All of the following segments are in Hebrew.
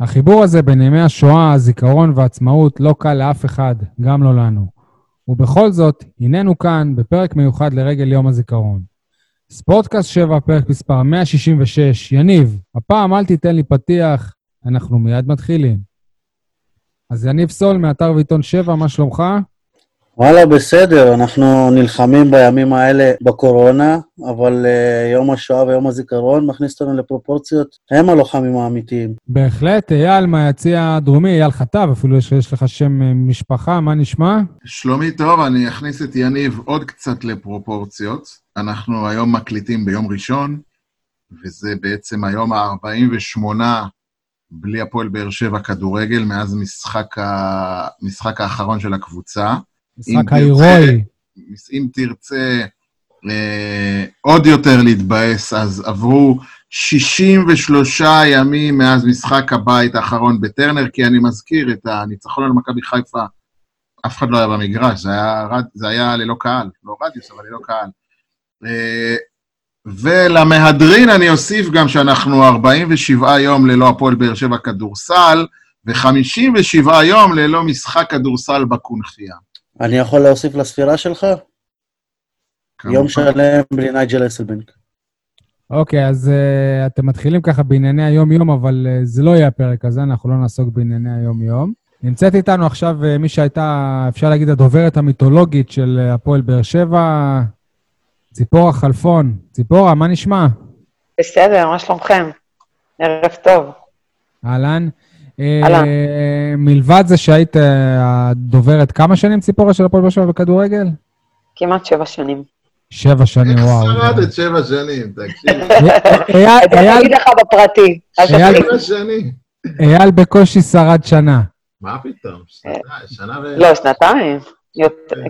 החיבור הזה בין ימי השואה, הזיכרון והעצמאות לא קל לאף אחד, גם לא לנו. ובכל זאת, הננו כאן בפרק מיוחד לרגל יום הזיכרון. ספורטקאסט 7, פרק מספר 166. יניב, הפעם אל תיתן לי פתיח, אנחנו מיד מתחילים. אז יניב סול, מאתר ועיתון 7, מה שלומך? וואלה, בסדר, אנחנו נלחמים בימים האלה בקורונה, אבל uh, יום השואה ויום הזיכרון מכניס אותנו לפרופורציות, הם הלוחמים האמיתיים. בהחלט, אייל מהיציע הדרומי, אייל חטב, אפילו יש, יש לך שם אה, משפחה, מה נשמע? שלומי טוב, אני אכניס את יניב עוד קצת לפרופורציות. אנחנו היום מקליטים ביום ראשון, וזה בעצם היום ה-48 בלי הפועל באר שבע כדורגל, מאז משחק, ה... משחק האחרון של הקבוצה. משחק ההירואי. אם תרצה אה, עוד יותר להתבאס, אז עברו 63 ימים מאז משחק הבית האחרון בטרנר, כי אני מזכיר את הניצחון על מכבי חיפה, אף אחד לא היה במגרש, זה היה, זה היה ללא קהל, לא רדיוס, אבל ללא קהל. אה, ולמהדרין אני אוסיף גם שאנחנו 47 יום ללא הפועל באר שבע כדורסל, ו-57 יום ללא משחק כדורסל בקונכייה. אני יכול להוסיף לספירה שלך? יום שלם בלי נייג'ל אסלבנק. אוקיי, אז uh, אתם מתחילים ככה בענייני היום-יום, אבל uh, זה לא יהיה הפרק הזה, אנחנו לא נעסוק בענייני היום-יום. נמצאת איתנו עכשיו uh, מי שהייתה, אפשר להגיד, הדוברת המיתולוגית של uh, הפועל באר שבע, ציפורה חלפון. ציפורה, מה נשמע? בסדר, מה שלומכם? ערב טוב. אהלן. אהלן. מלבד זה שהיית הדוברת, כמה שנים ציפורה של הפועל באר שבע בכדורגל? כמעט שבע שנים. שבע שנים, וואו. איך שרדת שבע שנים, תקשיב. אני אגיד לך בפרטי. שבע שנים. אייל בקושי שרד שנה. מה פתאום? שנה ו... לא, שנתיים.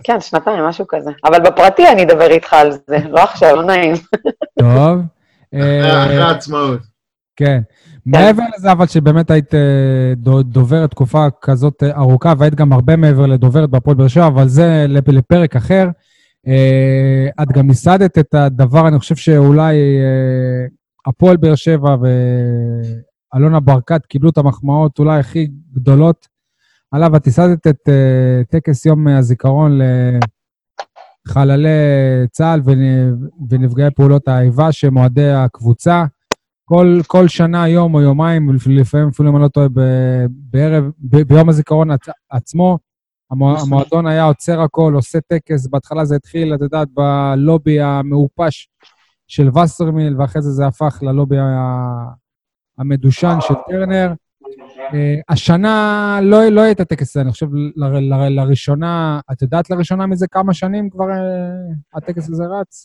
כן, שנתיים, משהו כזה. אבל בפרטי אני אדבר איתך על זה, לא עכשיו, לא נעים. טוב. אחרי העצמאות. כן. מעבר לזה, אבל שבאמת היית דוברת תקופה כזאת ארוכה, והיית גם הרבה מעבר לדוברת בהפועל באר שבע, אבל זה לפרק אחר. את גם ייסדת את הדבר, אני חושב שאולי הפועל באר שבע ואלונה ברקת קיבלו את המחמאות אולי הכי גדולות עליו. את ייסדת את טקס יום הזיכרון לחללי צה"ל ונפגעי פעולות האיבה, שהם אוהדי הקבוצה. כל, כל שנה, יום או יומיים, לפעמים אפילו אם אני לא טועה, בערב, ב, ביום הזיכרון עצ, עצמו, המועדון היה עוצר הכל, עושה טקס, בהתחלה זה התחיל, את יודעת, בלובי המעופש של וסרמיל, ואחרי זה זה הפך ללובי המדושן של טרנר. השנה לא, לא יהיה את הטקס הזה, אני חושב, לראשונה, את יודעת לראשונה מזה כמה שנים כבר הטקס הזה רץ?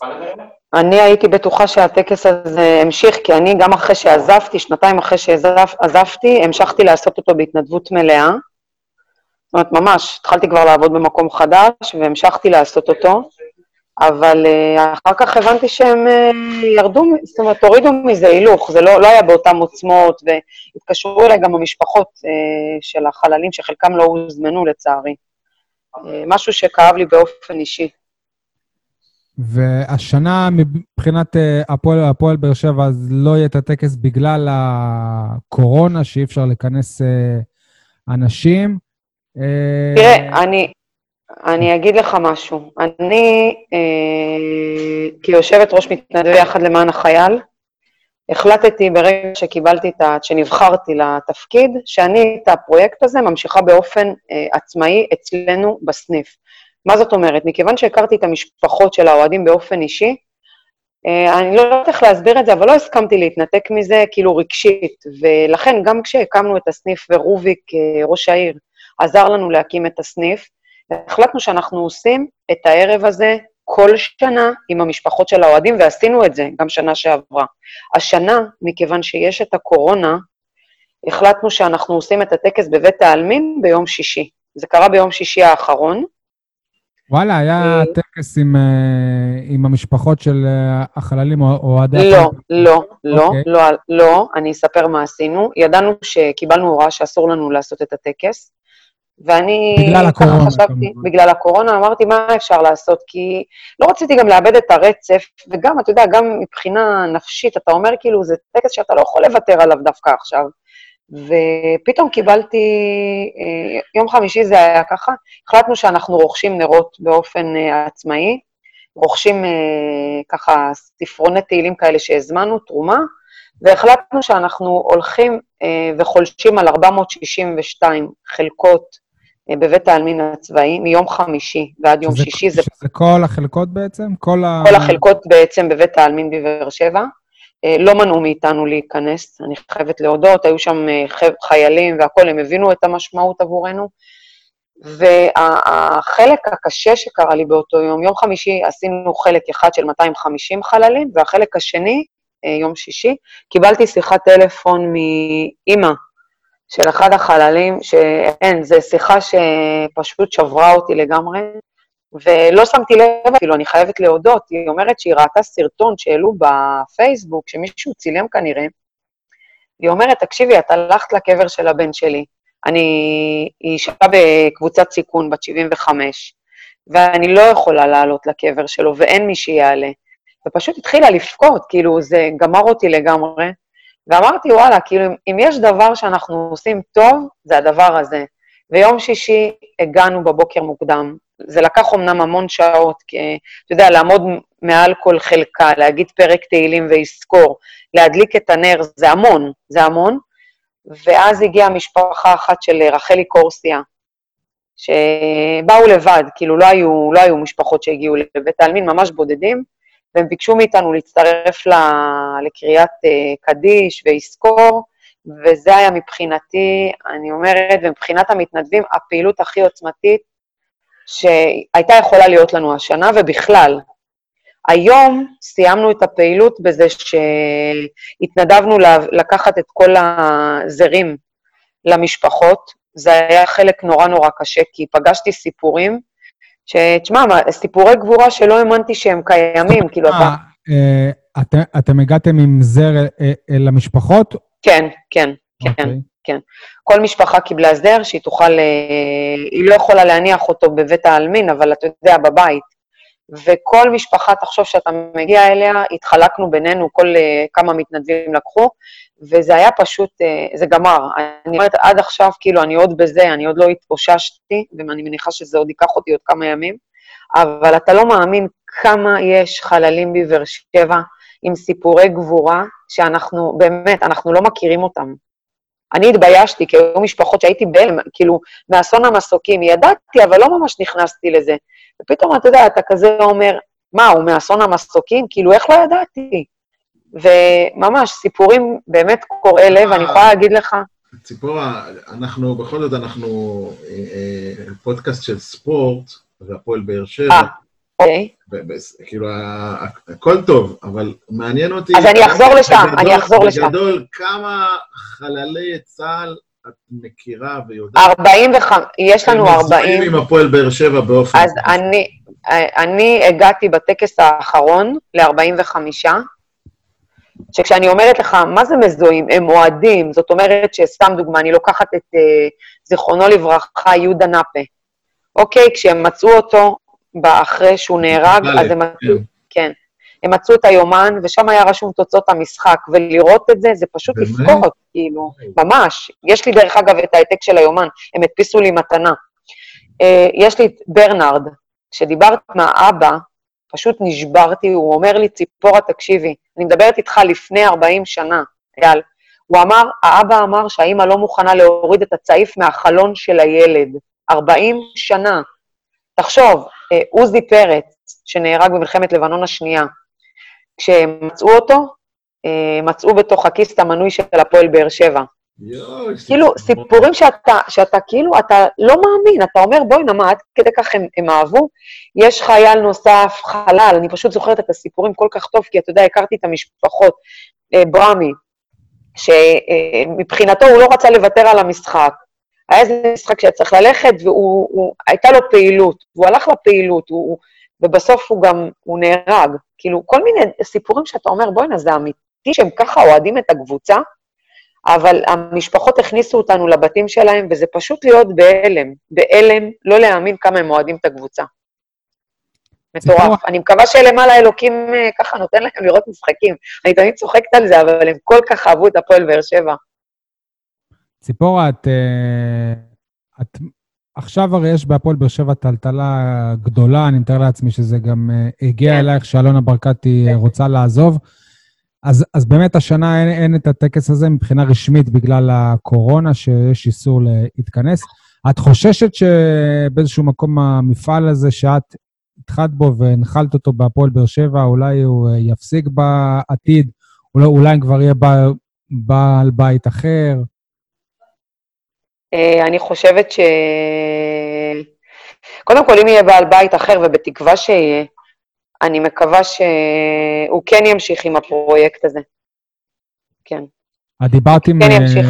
אני הייתי בטוחה שהטקס הזה המשיך, כי אני גם אחרי שעזבתי, שנתיים אחרי שעזבתי, המשכתי לעשות אותו בהתנדבות מלאה. זאת אומרת, ממש, התחלתי כבר לעבוד במקום חדש והמשכתי לעשות אותו, אבל uh, אחר כך הבנתי שהם uh, ירדו, זאת אומרת, הורידו מזה הילוך, זה לא, לא היה באותן עוצמות, והתקשרו אליי גם המשפחות uh, של החללים, שחלקם לא הוזמנו לצערי. משהו שכאב לי באופן אישי. והשנה, מבחינת הפועל, הפועל באר שבע, אז לא יהיה את הטקס בגלל הקורונה, שאי אפשר לכנס אנשים. תראה, אני, אני אגיד לך משהו. אני, אה, כיושבת ראש מתנדבי יחד למען החייל, החלטתי ברגע שקיבלתי את ה... שנבחרתי לתפקיד, שאני את הפרויקט הזה ממשיכה באופן אה, עצמאי אצלנו בסניף. מה זאת אומרת? מכיוון שהכרתי את המשפחות של האוהדים באופן אישי, אה, אני לא יודעת איך להסביר את זה, אבל לא הסכמתי להתנתק מזה כאילו רגשית, ולכן גם כשהקמנו את הסניף ורוביק, אה, ראש העיר, עזר לנו להקים את הסניף, החלטנו שאנחנו עושים את הערב הזה כל שנה עם המשפחות של האוהדים, ועשינו את זה גם שנה שעברה. השנה, מכיוון שיש את הקורונה, החלטנו שאנחנו עושים את הטקס בבית העלמין ביום שישי. זה קרה ביום שישי האחרון. וואלה, היה טקס עם, עם המשפחות של החללים או אוהדי... לא, לא, לא, okay. לא, לא, אני אספר מה עשינו. ידענו שקיבלנו הוראה שאסור לנו לעשות את הטקס, ואני בגלל הקורונה, חשבתי, כמובן. בגלל הקורונה, אמרתי, מה אפשר לעשות? כי לא רציתי גם לאבד את הרצף, וגם, אתה יודע, גם מבחינה נפשית, אתה אומר, כאילו, זה טקס שאתה לא יכול לוותר עליו דווקא עכשיו. ופתאום קיבלתי, אה, יום חמישי זה היה ככה, החלטנו שאנחנו רוכשים נרות באופן אה, עצמאי, רוכשים אה, ככה ספרוני תהילים כאלה שהזמנו, תרומה, והחלטנו שאנחנו הולכים וחולשים על 462 חלקות בבית העלמין הצבאי מיום חמישי ועד יום שזה, שישי. שזה זה כל החלקות בעצם? כל, ה... כל החלקות בעצם בבית העלמין בבאר שבע. אה, לא מנעו מאיתנו להיכנס, אני חייבת להודות, היו שם אה, חיילים והכול, הם הבינו את המשמעות עבורנו. והחלק הקשה שקרה לי באותו יום, יום חמישי עשינו חלק אחד של 250 חללים, והחלק השני, אה, יום שישי, קיבלתי שיחת טלפון מאימא של אחד החללים, שאין, זו שיחה שפשוט שברה אותי לגמרי, ולא שמתי לב אפילו, אני חייבת להודות, היא אומרת שהיא ראתה סרטון שהעלו בפייסבוק, שמישהו צילם כנראה, היא אומרת, תקשיבי, את הלכת לקבר של הבן שלי, אני, היא אישה בקבוצת סיכון בת 75, ואני לא יכולה לעלות לקבר שלו, ואין מי שיעלה. ופשוט התחילה לבכות, כאילו, זה גמר אותי לגמרי. ואמרתי, וואלה, כאילו, אם יש דבר שאנחנו עושים טוב, זה הדבר הזה. ויום שישי הגענו בבוקר מוקדם, זה לקח אמנם המון שעות, כי אתה יודע, לעמוד מעל כל חלקה, להגיד פרק תהילים ויזכור, להדליק את הנר, זה המון, זה המון. ואז הגיעה משפחה אחת של רחלי קורסיה, שבאו לבד, כאילו לא היו, לא היו משפחות שהגיעו לבית העלמין, ממש בודדים, והם ביקשו מאיתנו להצטרף לקריאת אה, קדיש ויזכור, וזה היה מבחינתי, אני אומרת, ומבחינת המתנדבים, הפעילות הכי עוצמתית שהייתה יכולה להיות לנו השנה, ובכלל. היום סיימנו את הפעילות בזה שהתנדבנו לקחת את כל הזרים למשפחות. זה היה חלק נורא נורא קשה, כי פגשתי סיפורים, שתשמע, סיפורי גבורה שלא האמנתי שהם קיימים, כאילו אתה... אה, אתם הגעתם עם זר אל המשפחות? כן, כן, כן. אוקיי. כן. כל משפחה קיבלה הסדר שהיא תוכל, אה, היא לא יכולה להניח אותו בבית העלמין, אבל אתה יודע, בבית. וכל משפחה, תחשוב שאתה מגיע אליה, התחלקנו בינינו, כל אה, כמה מתנדבים לקחו, וזה היה פשוט, אה, זה גמר. אני אומרת, עד עכשיו, כאילו, אני עוד בזה, אני עוד לא התאוששתי, ואני מניחה שזה עוד ייקח אותי עוד כמה ימים, אבל אתה לא מאמין כמה יש חללים בבאר שבע עם סיפורי גבורה, שאנחנו, באמת, אנחנו לא מכירים אותם. אני התביישתי, כי היו משפחות שהייתי בהלם, כאילו, מאסון המסוקים, ידעתי, אבל לא ממש נכנסתי לזה. ופתאום, אתה יודע, אתה כזה אומר, מה, הוא מאסון המסוקים? כאילו, איך לא ידעתי? וממש, סיפורים באמת קורעי לב, אני יכולה להגיד לך... ציפורה, אנחנו, בכל זאת, אנחנו אה, אה, פודקאסט של ספורט, והפועל באר שבע. אה, אוקיי. כאילו, הכל טוב, אבל מעניין אותי... אז אני אחזור לשם, אני אחזור לשם. בגדול, כמה חללי צה"ל את מכירה ויודעת? 45, יש לנו 40. עם הפועל באר שבע באופן... אז אני, אני הגעתי בטקס האחרון ל-45, שכשאני אומרת לך, מה זה מזוהים? הם אוהדים, זאת אומרת שסתם דוגמה, אני לוקחת את uh, זיכרונו לברכה, יהודה נאפה. אוקיי, כשהם מצאו אותו, אחרי שהוא נהרג, אז הם מצאו, כן. כן, הם מצאו את היומן, ושם היה רשום תוצאות המשחק, ולראות את זה, זה פשוט לבכות, כאילו, ממש. יש לי, דרך אגב, את העתק של היומן, הם הדפיסו לי מתנה. Uh, יש לי את ברנרד, כשדיברת מהאבא, פשוט נשברתי, הוא אומר לי, ציפורה, תקשיבי, אני מדברת איתך לפני 40 שנה, אייל. הוא אמר, האבא אמר שהאימא לא מוכנה להוריד את הצעיף מהחלון של הילד. 40 שנה. תחשוב, אה, עוזי פרץ, שנהרג במלחמת לבנון השנייה, כשמצאו אותו, אה, מצאו בתוך הכיס את המנוי של הפועל באר שבע. כאילו, סיפורים שאתה, שאתה כאילו, אתה לא מאמין, אתה אומר, בואי נמה, עד כדי כך הם, הם אהבו. יש חייל נוסף, חלל, אני פשוט זוכרת את הסיפורים כל כך טוב, כי אתה יודע, הכרתי את המשפחות. אה, ברמי, שמבחינתו הוא לא רצה לוותר על המשחק, היה איזה משחק שהיה צריך ללכת, והייתה לו פעילות, והוא הלך לפעילות, הוא, ובסוף הוא גם, הוא נהרג. כאילו, כל מיני סיפורים שאתה אומר, בוא'נה, זה אמיתי שהם ככה אוהדים את הקבוצה, אבל המשפחות הכניסו אותנו לבתים שלהם, וזה פשוט להיות בהלם, בהלם, לא להאמין כמה הם אוהדים את הקבוצה. מטורף. אני מקווה שלמעלה אלוקים אה, ככה נותן להם לראות משחקים. אני תמיד צוחקת על זה, אבל הם כל כך אהבו את הפועל באר שבע. ציפורה, את, אה, את... עכשיו הרי יש בהפועל באר שבע טלטלה גדולה, אני מתאר לעצמי שזה גם אה, הגיע כן. אלייך שאלונה ברקתי כן. רוצה לעזוב. אז, אז באמת השנה אין, אין את הטקס הזה מבחינה רשמית בגלל הקורונה, שיש איסור להתכנס. את חוששת שבאיזשהו מקום המפעל הזה שאת התחלת בו והנחלת אותו בהפועל באר שבע, אולי הוא אה, יפסיק בעתיד, אולי, אולי כבר יהיה בעל בית אחר? אה, אני חושבת ש... קודם כל, אם יהיה בעל בית אחר, ובתקווה שיהיה, אני מקווה שהוא כן ימשיך עם הפרויקט הזה. כן. את דיברת עם... כן ימשיך.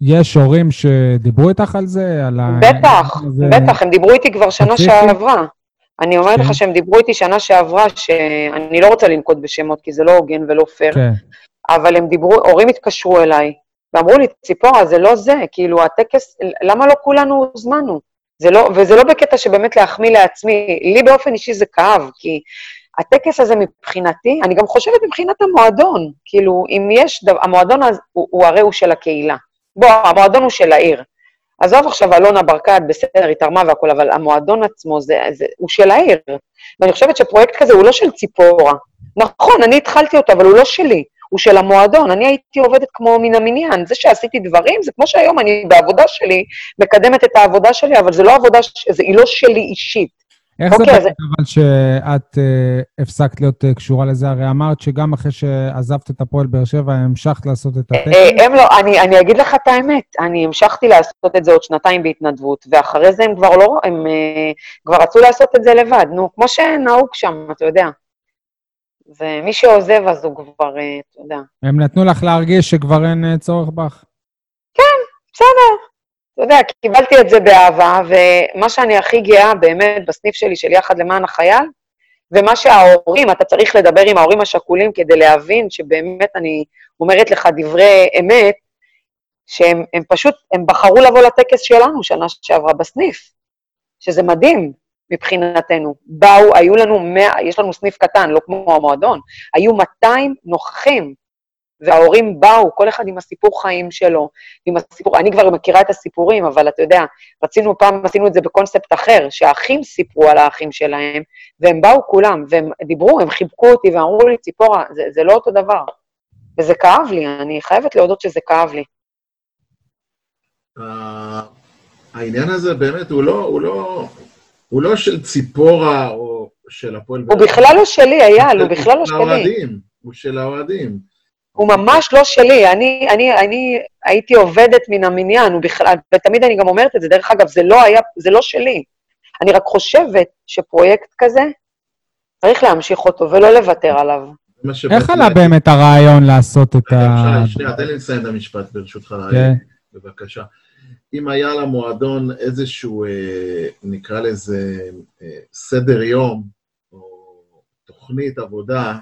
יש הורים שדיברו איתך על זה? על בטח, זה... בטח, הם דיברו איתי כבר שנה שעברה. אני אומרת כן. לך שהם דיברו איתי שנה שעברה, שאני לא רוצה לנקוט בשמות, כי זה לא הוגן ולא פייר, כן. אבל הם דיברו, הורים התקשרו אליי, ואמרו לי, ציפורה, זה לא זה, כאילו, הטקס, למה לא כולנו הוזמנו? זה לא, וזה לא בקטע שבאמת להחמיא לעצמי, לי באופן אישי זה כאב, כי הטקס הזה מבחינתי, אני גם חושבת מבחינת המועדון, כאילו, אם יש, דבר, המועדון הזה, הוא, הוא הרי הוא של הקהילה. בוא, המועדון הוא של העיר. עזוב עכשיו אלונה ברקת, בסדר, היא תרמה והכול, אבל המועדון עצמו זה, זה, הוא של העיר. ואני חושבת שפרויקט כזה הוא לא של ציפורה. נכון, אני התחלתי אותו, אבל הוא לא שלי. הוא של המועדון. אני הייתי עובדת כמו מן המניין. זה שעשיתי דברים, זה כמו שהיום אני בעבודה שלי, מקדמת את העבודה שלי, אבל זה לא עבודה, זה, היא לא שלי אישית. איך אוקיי, זה באמת אבל שאת uh, הפסקת להיות uh, קשורה לזה? הרי אמרת שגם אחרי שעזבת את הפועל באר שבע, המשכת לעשות את הטקס. הם לא, אני, אני אגיד לך את האמת, אני המשכתי לעשות את זה עוד שנתיים בהתנדבות, ואחרי זה הם כבר לא, הם uh, כבר רצו לעשות את זה לבד, נו, כמו שנהוג שם, אתה יודע. ומי שעוזב אז הוא כבר, אתה יודע. הם נתנו לך להרגיש שכבר אין צורך בך. כן, בסדר. אתה יודע, קיבלתי את זה באהבה, ומה שאני הכי גאה באמת בסניף שלי של יחד למען החייל, ומה שההורים, אתה צריך לדבר עם ההורים השכולים כדי להבין שבאמת אני אומרת לך דברי אמת, שהם הם פשוט, הם בחרו לבוא לטקס שלנו שנה שעברה בסניף, שזה מדהים מבחינתנו. באו, היו לנו 100, יש לנו סניף קטן, לא כמו המועדון, היו 200 נוכחים, וההורים באו, כל אחד עם הסיפור חיים שלו, עם הסיפור, אני כבר מכירה את הסיפורים, אבל אתה יודע, רצינו פעם, עשינו את זה בקונספט אחר, שהאחים סיפרו על האחים שלהם, והם באו כולם, והם דיברו, הם חיבקו אותי ואמרו לי, ציפורה, זה, זה לא אותו דבר. וזה כאב לי, אני חייבת להודות שזה כאב לי. העניין הזה באמת, הוא לא, הוא לא, הוא לא של ציפורה או של הפועל... הוא בכלל לא שלי, אייל, הוא בכלל לא שלי. הוא של האוהדים. הוא ממש לא שלי, אני, אני, אני הייתי עובדת מן המניין, ובכלל, ותמיד אני גם אומרת את זה, דרך אגב, זה לא היה, זה לא שלי. אני רק חושבת שפרויקט כזה, צריך להמשיך אותו ולא לוותר עליו. איך עלה באמת הרעיון לעשות את ה... שנייה, תן לי לסיים את המשפט ברשותך, כן. בבקשה. אם היה למועדון איזשהו, אה, נקרא לזה, אה, סדר יום, או תוכנית עבודה,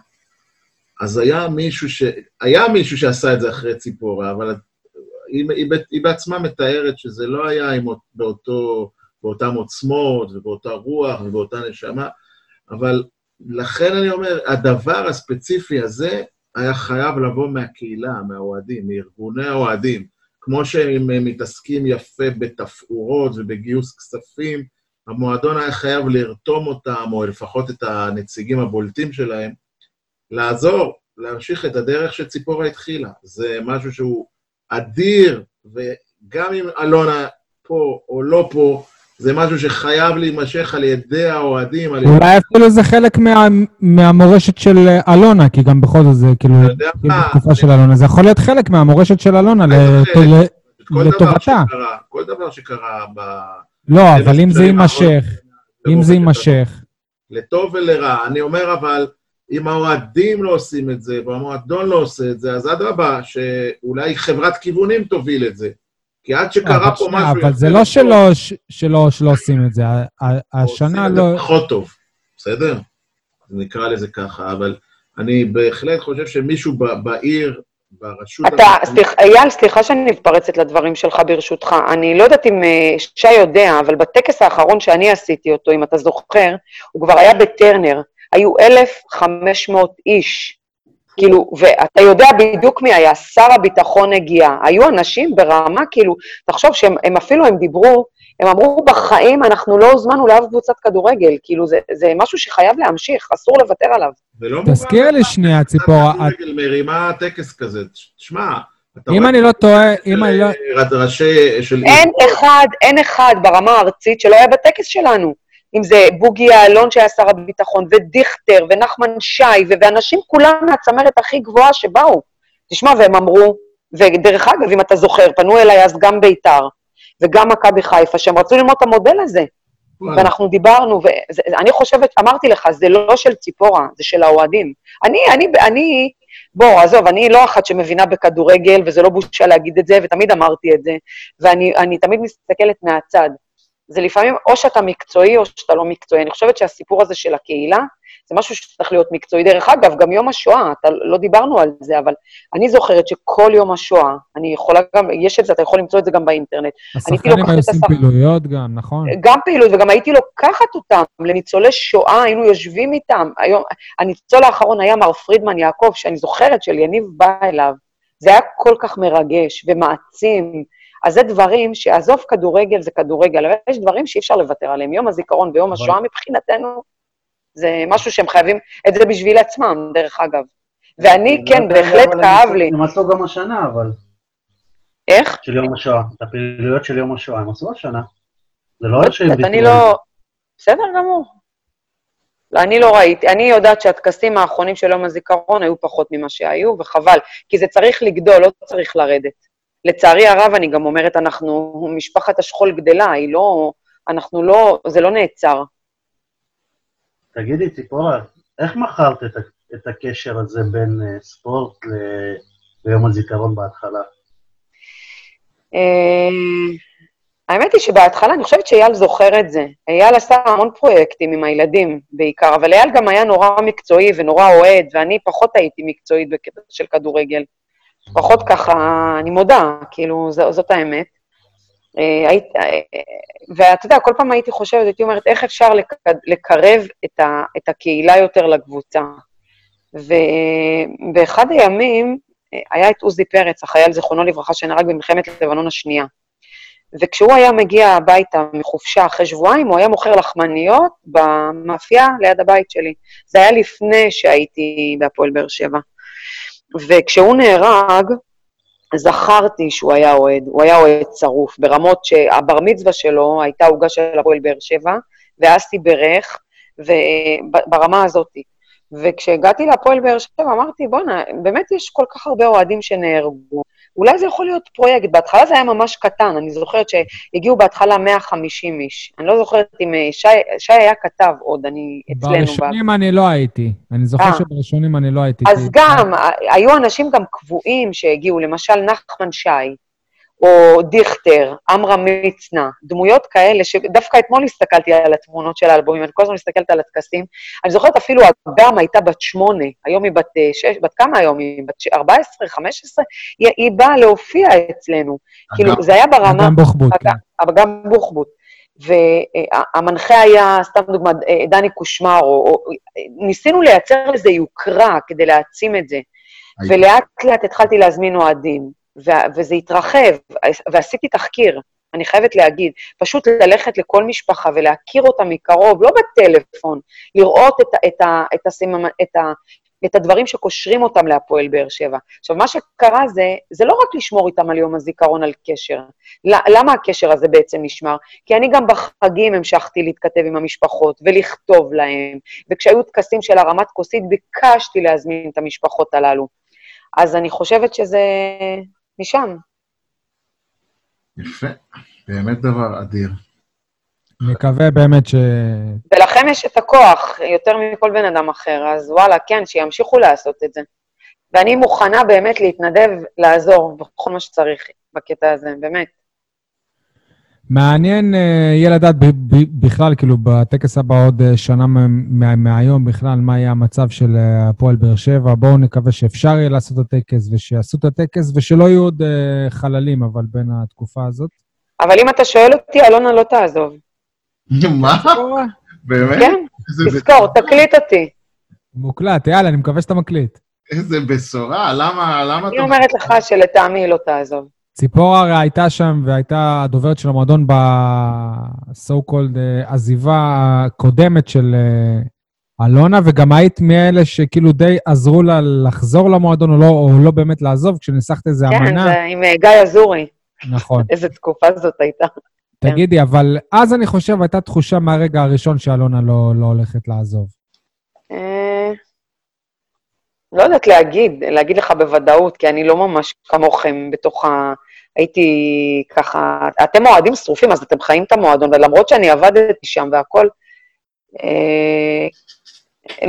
אז היה מישהו, ש... היה מישהו שעשה את זה אחרי ציפורה, אבל היא, היא, היא בעצמה מתארת שזה לא היה עם, באותו, באותן עוצמות ובאותה רוח ובאותה נשמה, אבל לכן אני אומר, הדבר הספציפי הזה היה חייב לבוא מהקהילה, מהאוהדים, מארגוני האוהדים. כמו שהם מתעסקים יפה בתפאורות ובגיוס כספים, המועדון היה חייב לרתום אותם, או לפחות את הנציגים הבולטים שלהם, לעזור, להמשיך את הדרך שציפורה התחילה. זה משהו שהוא אדיר, וגם אם אלונה פה או לא פה, זה משהו שחייב להימשך על ידי האוהדים. אולי ידי... אפילו זה חלק מה, מהמורשת של אלונה, כי גם בכל זאת זה כאילו, כאילו בתקופה של אלונה. זה יכול להיות חלק מהמורשת של אלונה לטובתה. כל דבר שקרה ב... לא, אבל אם זה יימשך, אם זה יימשך. לטוב ולרע. אני אומר אבל, אם האוהדים לא עושים את זה, והמועדון לא עושה את זה, אז אדרבה, שאולי חברת כיוונים תוביל את זה. כי עד שקרה פה משהו... אבל זה לא שלא, שלא, שלא עושים את זה, השנה לא... עושים את זה פחות טוב, בסדר? נקרא לזה ככה, אבל אני בהחלט חושב שמישהו בעיר, ברשות... אתה, סליח, אייל, סליחה שאני מתפרצת לדברים שלך ברשותך. אני לא יודעת אם אה, שי יודע, אבל בטקס האחרון שאני עשיתי אותו, אם אתה זוכר, הוא כבר היה בטרנר. היו 1,500 איש. כאילו, ואתה יודע בדיוק מי היה, שר הביטחון הגיע. היו אנשים ברמה, כאילו, תחשוב שהם הם אפילו, הם דיברו, הם אמרו, בחיים אנחנו לא הוזמנו לאף קבוצת כדורגל. כאילו, זה, זה משהו שחייב להמשיך, אסור לוותר עליו. תזכיר לי שנייה, ציפורה. מרימה טקס כזה, תשמע, אם אני לא טועה, אם אני לא... ראשי... של... אין אחד, אין אחד ברמה הארצית שלא היה בטקס שלנו. אם זה בוגי יעלון שהיה שר הביטחון, ודיכטר, ונחמן שי, ואנשים כולם מהצמרת הכי גבוהה שבאו. תשמע, והם אמרו, ודרך אגב, אם אתה זוכר, פנו אליי אז גם בית"ר, וגם מכבי חיפה, שהם רצו ללמוד את המודל הזה. ואנחנו דיברנו, ואני חושבת, אמרתי לך, זה לא של ציפורה, זה של האוהדים. אני, אני, אני, בוא, עזוב, אני לא אחת שמבינה בכדורגל, וזה לא בושה להגיד את זה, ותמיד אמרתי את זה, ואני תמיד מסתכלת מהצד. זה לפעמים או שאתה מקצועי או שאתה לא מקצועי. אני חושבת שהסיפור הזה של הקהילה, זה משהו שצריך להיות מקצועי. דרך אגב, גם יום השואה, אתה, לא דיברנו על זה, אבל אני זוכרת שכל יום השואה, אני יכולה גם, יש את זה, אתה יכול למצוא את זה גם באינטרנט. השחקנים היו עושים פעילויות גם, נכון? גם פעילות, וגם הייתי לוקחת אותם לניצולי שואה, היינו יושבים איתם. היום, הניצול האחרון היה מר פרידמן יעקב, שאני זוכרת של יניב בא אליו. זה היה כל כך מרגש ומעצים. אז זה דברים שעזוב כדורגל זה כדורגל, אבל יש דברים שאי אפשר לוותר עליהם. יום הזיכרון ויום השואה מבחינתנו, זה משהו שהם חייבים את זה בשביל עצמם, דרך אגב. ואני, כן, בהחלט כאב לי. הם עשו גם השנה, אבל... איך? של יום השואה. את הפעילויות של יום השואה הם עשו השנה. זה לא שהם ויתרו. אני לא... בסדר גמור. לא, אני לא ראיתי. אני יודעת שהטקסים האחרונים של יום הזיכרון היו פחות ממה שהיו, וחבל, כי זה צריך לגדול, לא צריך לרדת. לצערי הרב, אני גם אומרת, אנחנו, משפחת השכול גדלה, היא לא, אנחנו לא, זה לא נעצר. תגידי, ציפורה, איך מכרת את, את הקשר הזה בין uh, ספורט ל... ליום הזיכרון בהתחלה? Uh, האמת היא שבהתחלה, אני חושבת שאייל זוכר את זה. אייל עשה המון פרויקטים עם הילדים בעיקר, אבל אייל גם היה נורא מקצועי ונורא אוהד, ואני פחות הייתי מקצועית בקטע של כדורגל. פחות ככה, אני מודה, כאילו, ז, זאת האמת. אה, היית, אה, ואתה יודע, כל פעם הייתי חושבת, הייתי אומרת, איך אפשר לק, לקרב את, ה, את הקהילה יותר לקבוצה? ובאחד הימים אה, היה את עוזי פרץ, החייל זיכרונו לברכה, שנהרג במלחמת לבנון השנייה. וכשהוא היה מגיע הביתה מחופשה אחרי שבועיים, הוא היה מוכר לחמניות במאפייה ליד הבית שלי. זה היה לפני שהייתי בהפועל באר שבע. וכשהוא נהרג, זכרתי שהוא היה אוהד, הוא היה אוהד צרוף, ברמות שהבר מצווה שלו הייתה עוגה של הפועל באר שבע, ואסי ברך, ברמה הזאת. וכשהגעתי להפועל באר שבע אמרתי, בואנה, באמת יש כל כך הרבה אוהדים שנהרגו. אולי זה יכול להיות פרויקט. בהתחלה זה היה ממש קטן, אני זוכרת שהגיעו בהתחלה 150 איש. אני לא זוכרת אם אה, שי, שי היה כתב עוד, אני אצלנו. בראשונים ב... אני לא הייתי. אני זוכר 아, אה. שבראשונים אני לא הייתי. אז. גם, היו אנשים גם קבועים שהגיעו, למשל נחמן שי, או דיכטר, עמרם מצנע, דמויות כאלה, שדווקא אתמול הסתכלתי על התמונות של האלבומים, אני כל הזמן מסתכלת על הטקסים. אני זוכרת אפילו אגם הייתה בת שמונה, היום היא בת אה, שש, בת כמה היום היא? בת 14, 15? היא, היא באה להופיע אצלנו. אגם, כאילו, זה היה ברמה... אגם בוחבוט. אגם, כן. אגם בוחבוט. והמנחה היה, סתם דוגמא, אה, דני קושמרו, או, ניסינו לייצר לזה יוקרה כדי להעצים את זה. ולאט לאט התחלתי להזמין אוהדים. וזה התרחב, ועשיתי תחקיר, אני חייבת להגיד, פשוט ללכת לכל משפחה ולהכיר אותה מקרוב, לא בטלפון, לראות את, את, את, הסיממ, את, ה, את הדברים שקושרים אותם להפועל באר שבע. עכשיו, מה שקרה זה, זה לא רק לשמור איתם על יום הזיכרון על קשר. למה הקשר הזה בעצם נשמר? כי אני גם בחגים המשכתי להתכתב עם המשפחות ולכתוב להם, וכשהיו טקסים של הרמת כוסית ביקשתי להזמין את המשפחות הללו. אז אני חושבת שזה משם. יפה, באמת דבר אדיר. מקווה באמת ש... ולכם יש את הכוח יותר מכל בן אדם אחר, אז וואלה, כן, שימשיכו לעשות את זה. ואני מוכנה באמת להתנדב, לעזור בכל מה שצריך בקטע הזה, באמת. מעניין אה, יהיה לדעת בכלל, כאילו, בטקס הבא עוד אה, שנה מהיום בכלל, מה יהיה המצב של אה, הפועל באר שבע. בואו נקווה שאפשר יהיה לעשות את הטקס ושיעשו את הטקס, ושלא יהיו עוד חללים, אבל בין התקופה הזאת. אבל אם אתה שואל אותי, אלונה לא תעזוב. מה? באמת? כן, תזכור, תקליט אותי. מוקלט, יאללה, אני מקווה שאתה מקליט. איזה בשורה, למה, למה אני אומרת לך שלטעמי היא לא תעזוב. ציפורה הרי הייתה שם והייתה הדוברת של המועדון ב-so called אה, עזיבה הקודמת של אה, אלונה, וגם היית מאלה שכאילו די עזרו לה לחזור למועדון או לא, או לא באמת לעזוב, כשניסחת איזה כן, אמנה. זה עם אה, גיא אזורי. נכון. איזה תקופה זאת הייתה. תגידי, אבל אז אני חושב הייתה תחושה מהרגע הראשון שאלונה לא, לא הולכת לעזוב. לא יודעת להגיד, להגיד לך בוודאות, כי אני לא ממש כמוכם בתוך ה... הייתי ככה, אתם אוהדים שרופים, אז אתם חיים את המועדון, ולמרות שאני עבדתי שם והכל, אה,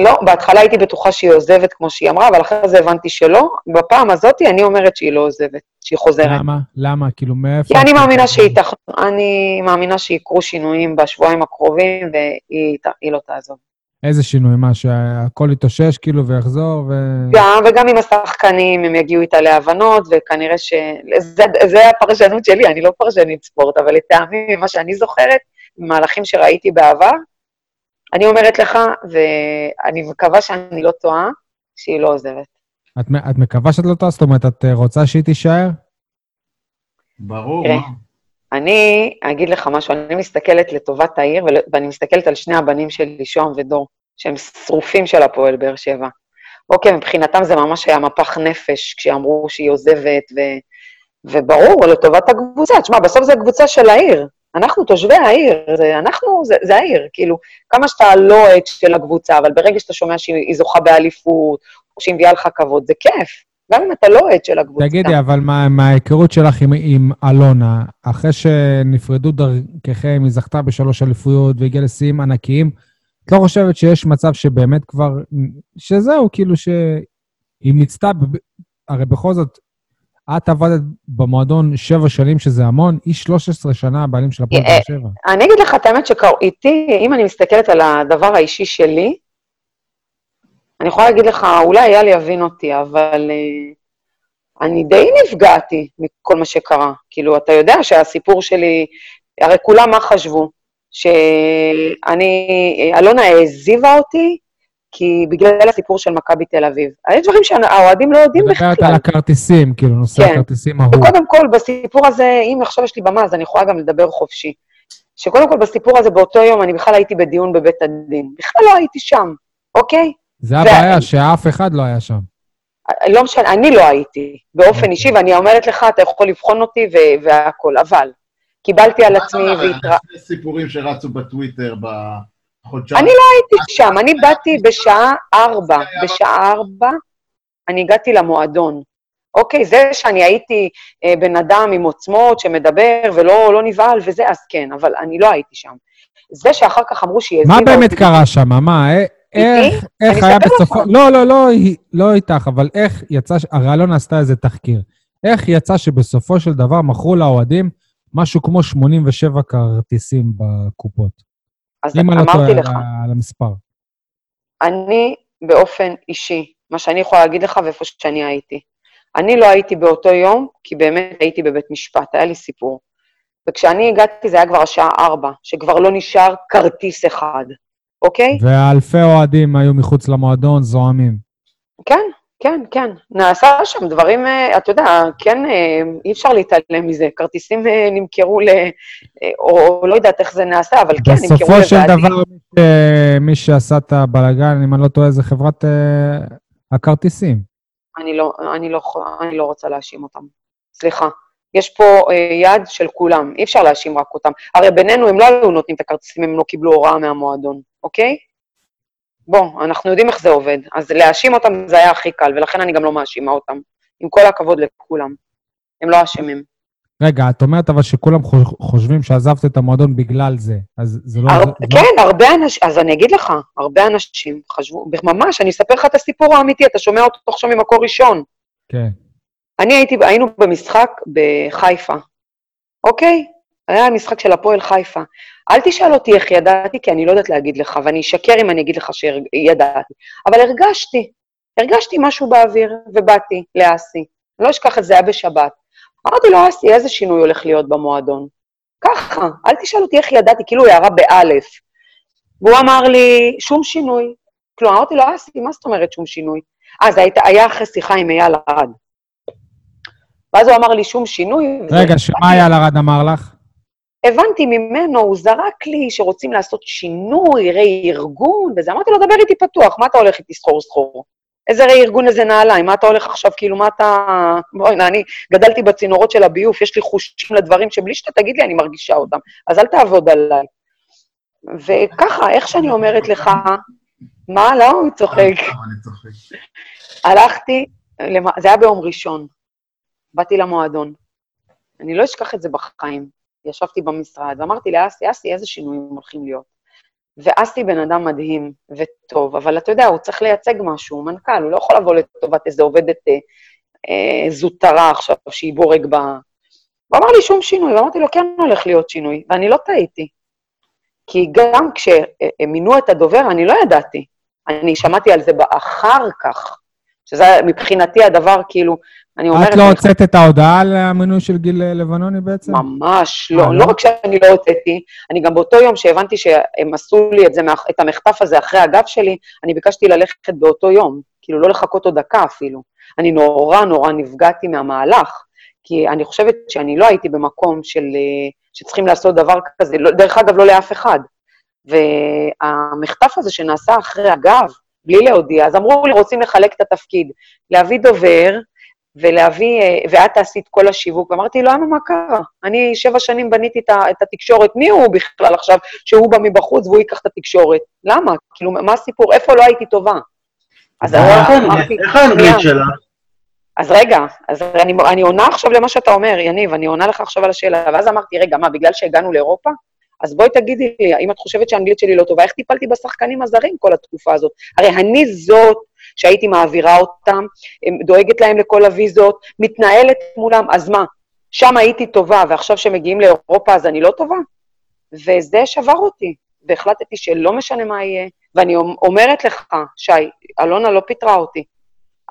לא, בהתחלה הייתי בטוחה שהיא עוזבת, כמו שהיא אמרה, אבל אחרי זה הבנתי שלא. בפעם הזאת אני אומרת שהיא לא עוזבת, שהיא חוזרת. למה? למה? כאילו, מאיפה... כי אני מאמינה שיתכ... אני מאמינה שיקרו שינויים בשבועיים הקרובים, והיא היא לא תעזוב. איזה שינוי? מה, שהכל יתאושש כאילו ויחזור ו... גם, וגם עם השחקנים, הם יגיעו איתה להבנות, וכנראה ש... זה, זה הפרשנות שלי, אני לא פרשנית ספורט, אבל לטעמי, ממה שאני זוכרת, מהלכים שראיתי בעבר, אני אומרת לך, ואני מקווה שאני לא טועה, שהיא לא עוזבת. את, את מקווה שאת לא טועה? זאת אומרת, את רוצה שהיא תישאר? ברור. תראה, אני אגיד לך משהו, אני מסתכלת לטובת העיר, ואני מסתכלת על שני הבנים שלי, שוהם ודור, שהם שרופים של הפועל באר שבע. אוקיי, מבחינתם זה ממש היה מפח נפש, כשאמרו שהיא עוזבת, ו... וברור, לטובת הקבוצה. תשמע, בסוף זו הקבוצה של העיר. אנחנו תושבי העיר, זה, אנחנו, זה, זה העיר, כאילו, כמה שאתה לא אוהד של הקבוצה, אבל ברגע שאתה שומע שהיא זוכה באליפות, או שהיא מביאה לך כבוד, זה כיף. גם אם אתה לא אוהד של הקבוצה. תגידי, אבל מה- מההיכרות שלך עם, עם אלונה, אחרי שנפרדו דרככם, היא זכתה בשלוש אליפויות והגיעה לשיאים ענקיים, את לא חושבת שיש מצב שבאמת כבר, שזהו, כאילו שהיא מיצתה, הרי בכל זאת, את עבדת במועדון שבע שנים, שזה המון, היא 13 שנה הבעלים של הפועל אה, באר שבע. אני אגיד לך את האמת שאיתי, אם אני מסתכלת על הדבר האישי שלי, אני יכולה להגיד לך, אולי אייל יבין אותי, אבל uh, אני די נפגעתי מכל מה שקרה. כאילו, אתה יודע שהסיפור שלי, הרי כולם מה חשבו? שאני, אלונה העזיבה אותי, כי בגלל הסיפור של מכבי תל אביב. יש דברים שהאוהדים לא יודעים בכלל. מדברת על הכרטיסים, כאילו, נושא כן. הכרטיסים ההוא. וקודם כל, בסיפור הזה, אם עכשיו יש לי במה, אז אני יכולה גם לדבר חופשי. שקודם כל, בסיפור הזה, באותו יום, אני בכלל הייתי בדיון בבית הדין. בכלל לא הייתי שם, אוקיי? זה ו- הבעיה, שאף אחד לא היה שם. לא משנה, אני לא הייתי, באופן אוקיי. אישי, ואני אומרת לך, אתה יכול לבחון אותי והכול, אבל קיבלתי על עצמי אבל והתרא... שני סיפורים שרצו בטוויטר בחודשיים. אני לא הייתי שם, אני באתי בשעה ארבע, בשעה ארבע אני הגעתי למועדון. אוקיי, זה שאני הייתי אה, בן אדם עם עוצמות שמדבר ולא לא נבהל וזה, אז כן, אבל אני לא הייתי שם. זה שאחר כך אמרו שהיא מה הזיבה באמת קרה שם? מה, אה- איך, איך אני היה לך. בסופו... לא, לא, לא, לא איתך, אבל איך יצא, הרי אלונה עשתה איזה תחקיר. איך יצא שבסופו של דבר מכרו לאוהדים משהו כמו 87 כרטיסים בקופות? אז אם אני לא טועה אמרתי על לך, המספר. אני באופן אישי, מה שאני יכולה להגיד לך ואיפה שאני הייתי. אני לא הייתי באותו יום, כי באמת הייתי בבית משפט, היה לי סיפור. וכשאני הגעתי זה היה כבר השעה ארבע, שכבר לא נשאר כרטיס אחד, אוקיי? ואלפי אוהדים היו מחוץ למועדון, זועמים. כן, כן, כן. נעשה שם דברים, אה, אתה יודע, כן, אה, אי אפשר להתעלם מזה. כרטיסים אה, נמכרו ל... או, לא יודעת איך זה נעשה, אבל כן, נמכרו בסופו של לוועדים. דבר, מי שעשה את הבלאגן, אם אני לא טועה, זה חברת הכרטיסים. אני לא, אני, לא, אני לא רוצה להאשים אותם. סליחה. יש פה אה, יד של כולם, אי אפשר להאשים רק אותם. הרי בינינו הם לא היו נותנים את הכרטיסים אם הם לא קיבלו הוראה מהמועדון, אוקיי? בוא, אנחנו יודעים איך זה עובד. אז להאשים אותם זה היה הכי קל, ולכן אני גם לא מאשימה אותם. עם כל הכבוד לכולם. הם לא אשמים. רגע, את אומרת אבל שכולם חוש- חושבים שעזבת את המועדון בגלל זה, אז זה לא... הר... זה- כן, הרבה אנשים, אז אני אגיד לך, הרבה אנשים חשבו, ממש, אני אספר לך את הסיפור האמיתי, אתה שומע אותו עכשיו ממקור ראשון. כן. אני הייתי, היינו במשחק בחיפה, אוקיי? היה משחק של הפועל חיפה. אל תשאל אותי איך ידעתי, כי אני לא יודעת להגיד לך, ואני אשקר אם אני אגיד לך שידעתי. אבל הרגשתי, הרגשתי משהו באוויר, ובאתי לאסי. אני לא אשכח את זה, היה בשבת. אמרתי לו, אסי, איזה שינוי הולך להיות במועדון? ככה, אל תשאל אותי איך ידעתי, כאילו הערה באלף. והוא אמר לי, שום שינוי. כלומר, אמרתי לו, אסי, מה זאת אומרת שום שינוי? היית- היה אחרי שיחה עם אייל ארד. ואז הוא אמר לי, שום שינוי. רגע, שמה אייל ארד אמר לך? הבנתי ממנו, הוא זרק לי שרוצים לעשות שינוי, רה-ארגון, וזה. אמרתי לו, דבר איתי פתוח, מה אתה הולך איתי סחור סחור? איזה רה-ארגון, איזה נעליים, מה אתה הולך עכשיו, כאילו, מה אתה... בואי, הנה, אני גדלתי בצינורות של הביוף, יש לי חושים לדברים שבלי שאתה תגיד לי, אני מרגישה אותם, אז אל תעבוד עליי. וככה, איך שאני אומרת לך, מה, למה הוא צוחק? הלכתי, זה היה ביום ראשון, באתי למועדון. אני לא אשכח את זה בחיים. ישבתי במשרד ואמרתי לאסי, אסי, איזה שינויים הולכים להיות? ואסי בן אדם מדהים וטוב, אבל אתה יודע, הוא צריך לייצג משהו, הוא מנכ"ל, הוא לא יכול לבוא לטובת איזו עובדת אה, אה, זוטרה עכשיו, שהיא בורג ב... הוא אמר לי שום שינוי, ואמרתי לו, כן הולך להיות שינוי, ואני לא טעיתי. כי גם כשמינו את הדובר, אני לא ידעתי. אני שמעתי על זה אחר כך, שזה מבחינתי הדבר, כאילו, אני אומרת... את לא הוצאת את ההודעה על המינוי של גיל אה, לבנוני בעצם? ממש אה, לא. לא? לא רק שאני לא הוצאתי, אני גם באותו יום שהבנתי שהם עשו לי את זה, את המחטף הזה אחרי הגב שלי, אני ביקשתי ללכת באותו יום, כאילו לא לחכות עוד דקה אפילו. אני נורא נורא נפגעתי מהמהלך, כי אני חושבת שאני לא הייתי במקום של, אה, שצריכים לעשות דבר כזה, לא, דרך אגב, לא לאף אחד. והמחטף הזה שנעשה אחרי הגב, בלי להודיע, אז אמרו לי, רוצים לחלק את התפקיד, להביא דובר, ולהביא, אה, ואת תעשי את כל השיווק. ואמרתי, למה, מה קרה? אני שבע שנים בניתי את התקשורת, מי הוא בכלל עכשיו שהוא בא מבחוץ והוא ייקח את התקשורת? למה? כאילו, מה הסיפור? איפה לא הייתי טובה? אז אמרתי, איך האנגלית. שלה? אז רגע, אז אני, אני עונה עכשיו למה שאתה אומר, יניב, אני עונה לך עכשיו על השאלה. ואז אמרתי, רגע, מה, בגלל שהגענו לאירופה? אז בואי תגידי לי, האם את חושבת שהאנגלית שלי לא טובה, איך טיפלתי בשחקנים הזרים כל התקופה הזאת? הרי אני זאת שהייתי מעבירה אותם, דואגת להם לכל הוויזות, מתנהלת מולם, אז מה? שם הייתי טובה, ועכשיו שמגיעים לאירופה אז אני לא טובה? וזה שבר אותי, והחלטתי שלא משנה מה יהיה, ואני אומרת לך, שי, אלונה לא פיטרה אותי.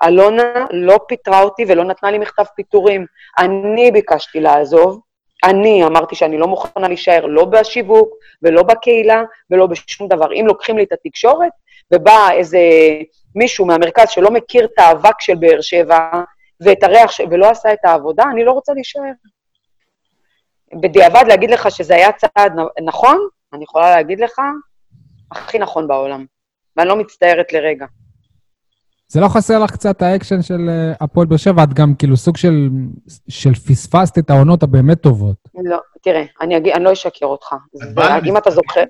אלונה לא פיטרה אותי ולא נתנה לי מכתב פיטורים. אני ביקשתי לעזוב, אני אמרתי שאני לא מוכנה להישאר לא בשיווק ולא בקהילה ולא בשום דבר. אם לוקחים לי את התקשורת ובא איזה מישהו מהמרכז שלא מכיר את האבק של באר שבע ואת הריח ש... ולא עשה את העבודה, אני לא רוצה להישאר. בדיעבד להגיד לך שזה היה צעד נכון, אני יכולה להגיד לך, הכי נכון בעולם. ואני לא מצטערת לרגע. זה לא חסר לך קצת האקשן של אה, הפועל באר שבע? את גם כאילו סוג של, של פספסת את העונות הבאמת טובות. לא, תראה, אני, אגיד, אני לא אשקר אותך. זה, אם אתה זוכר,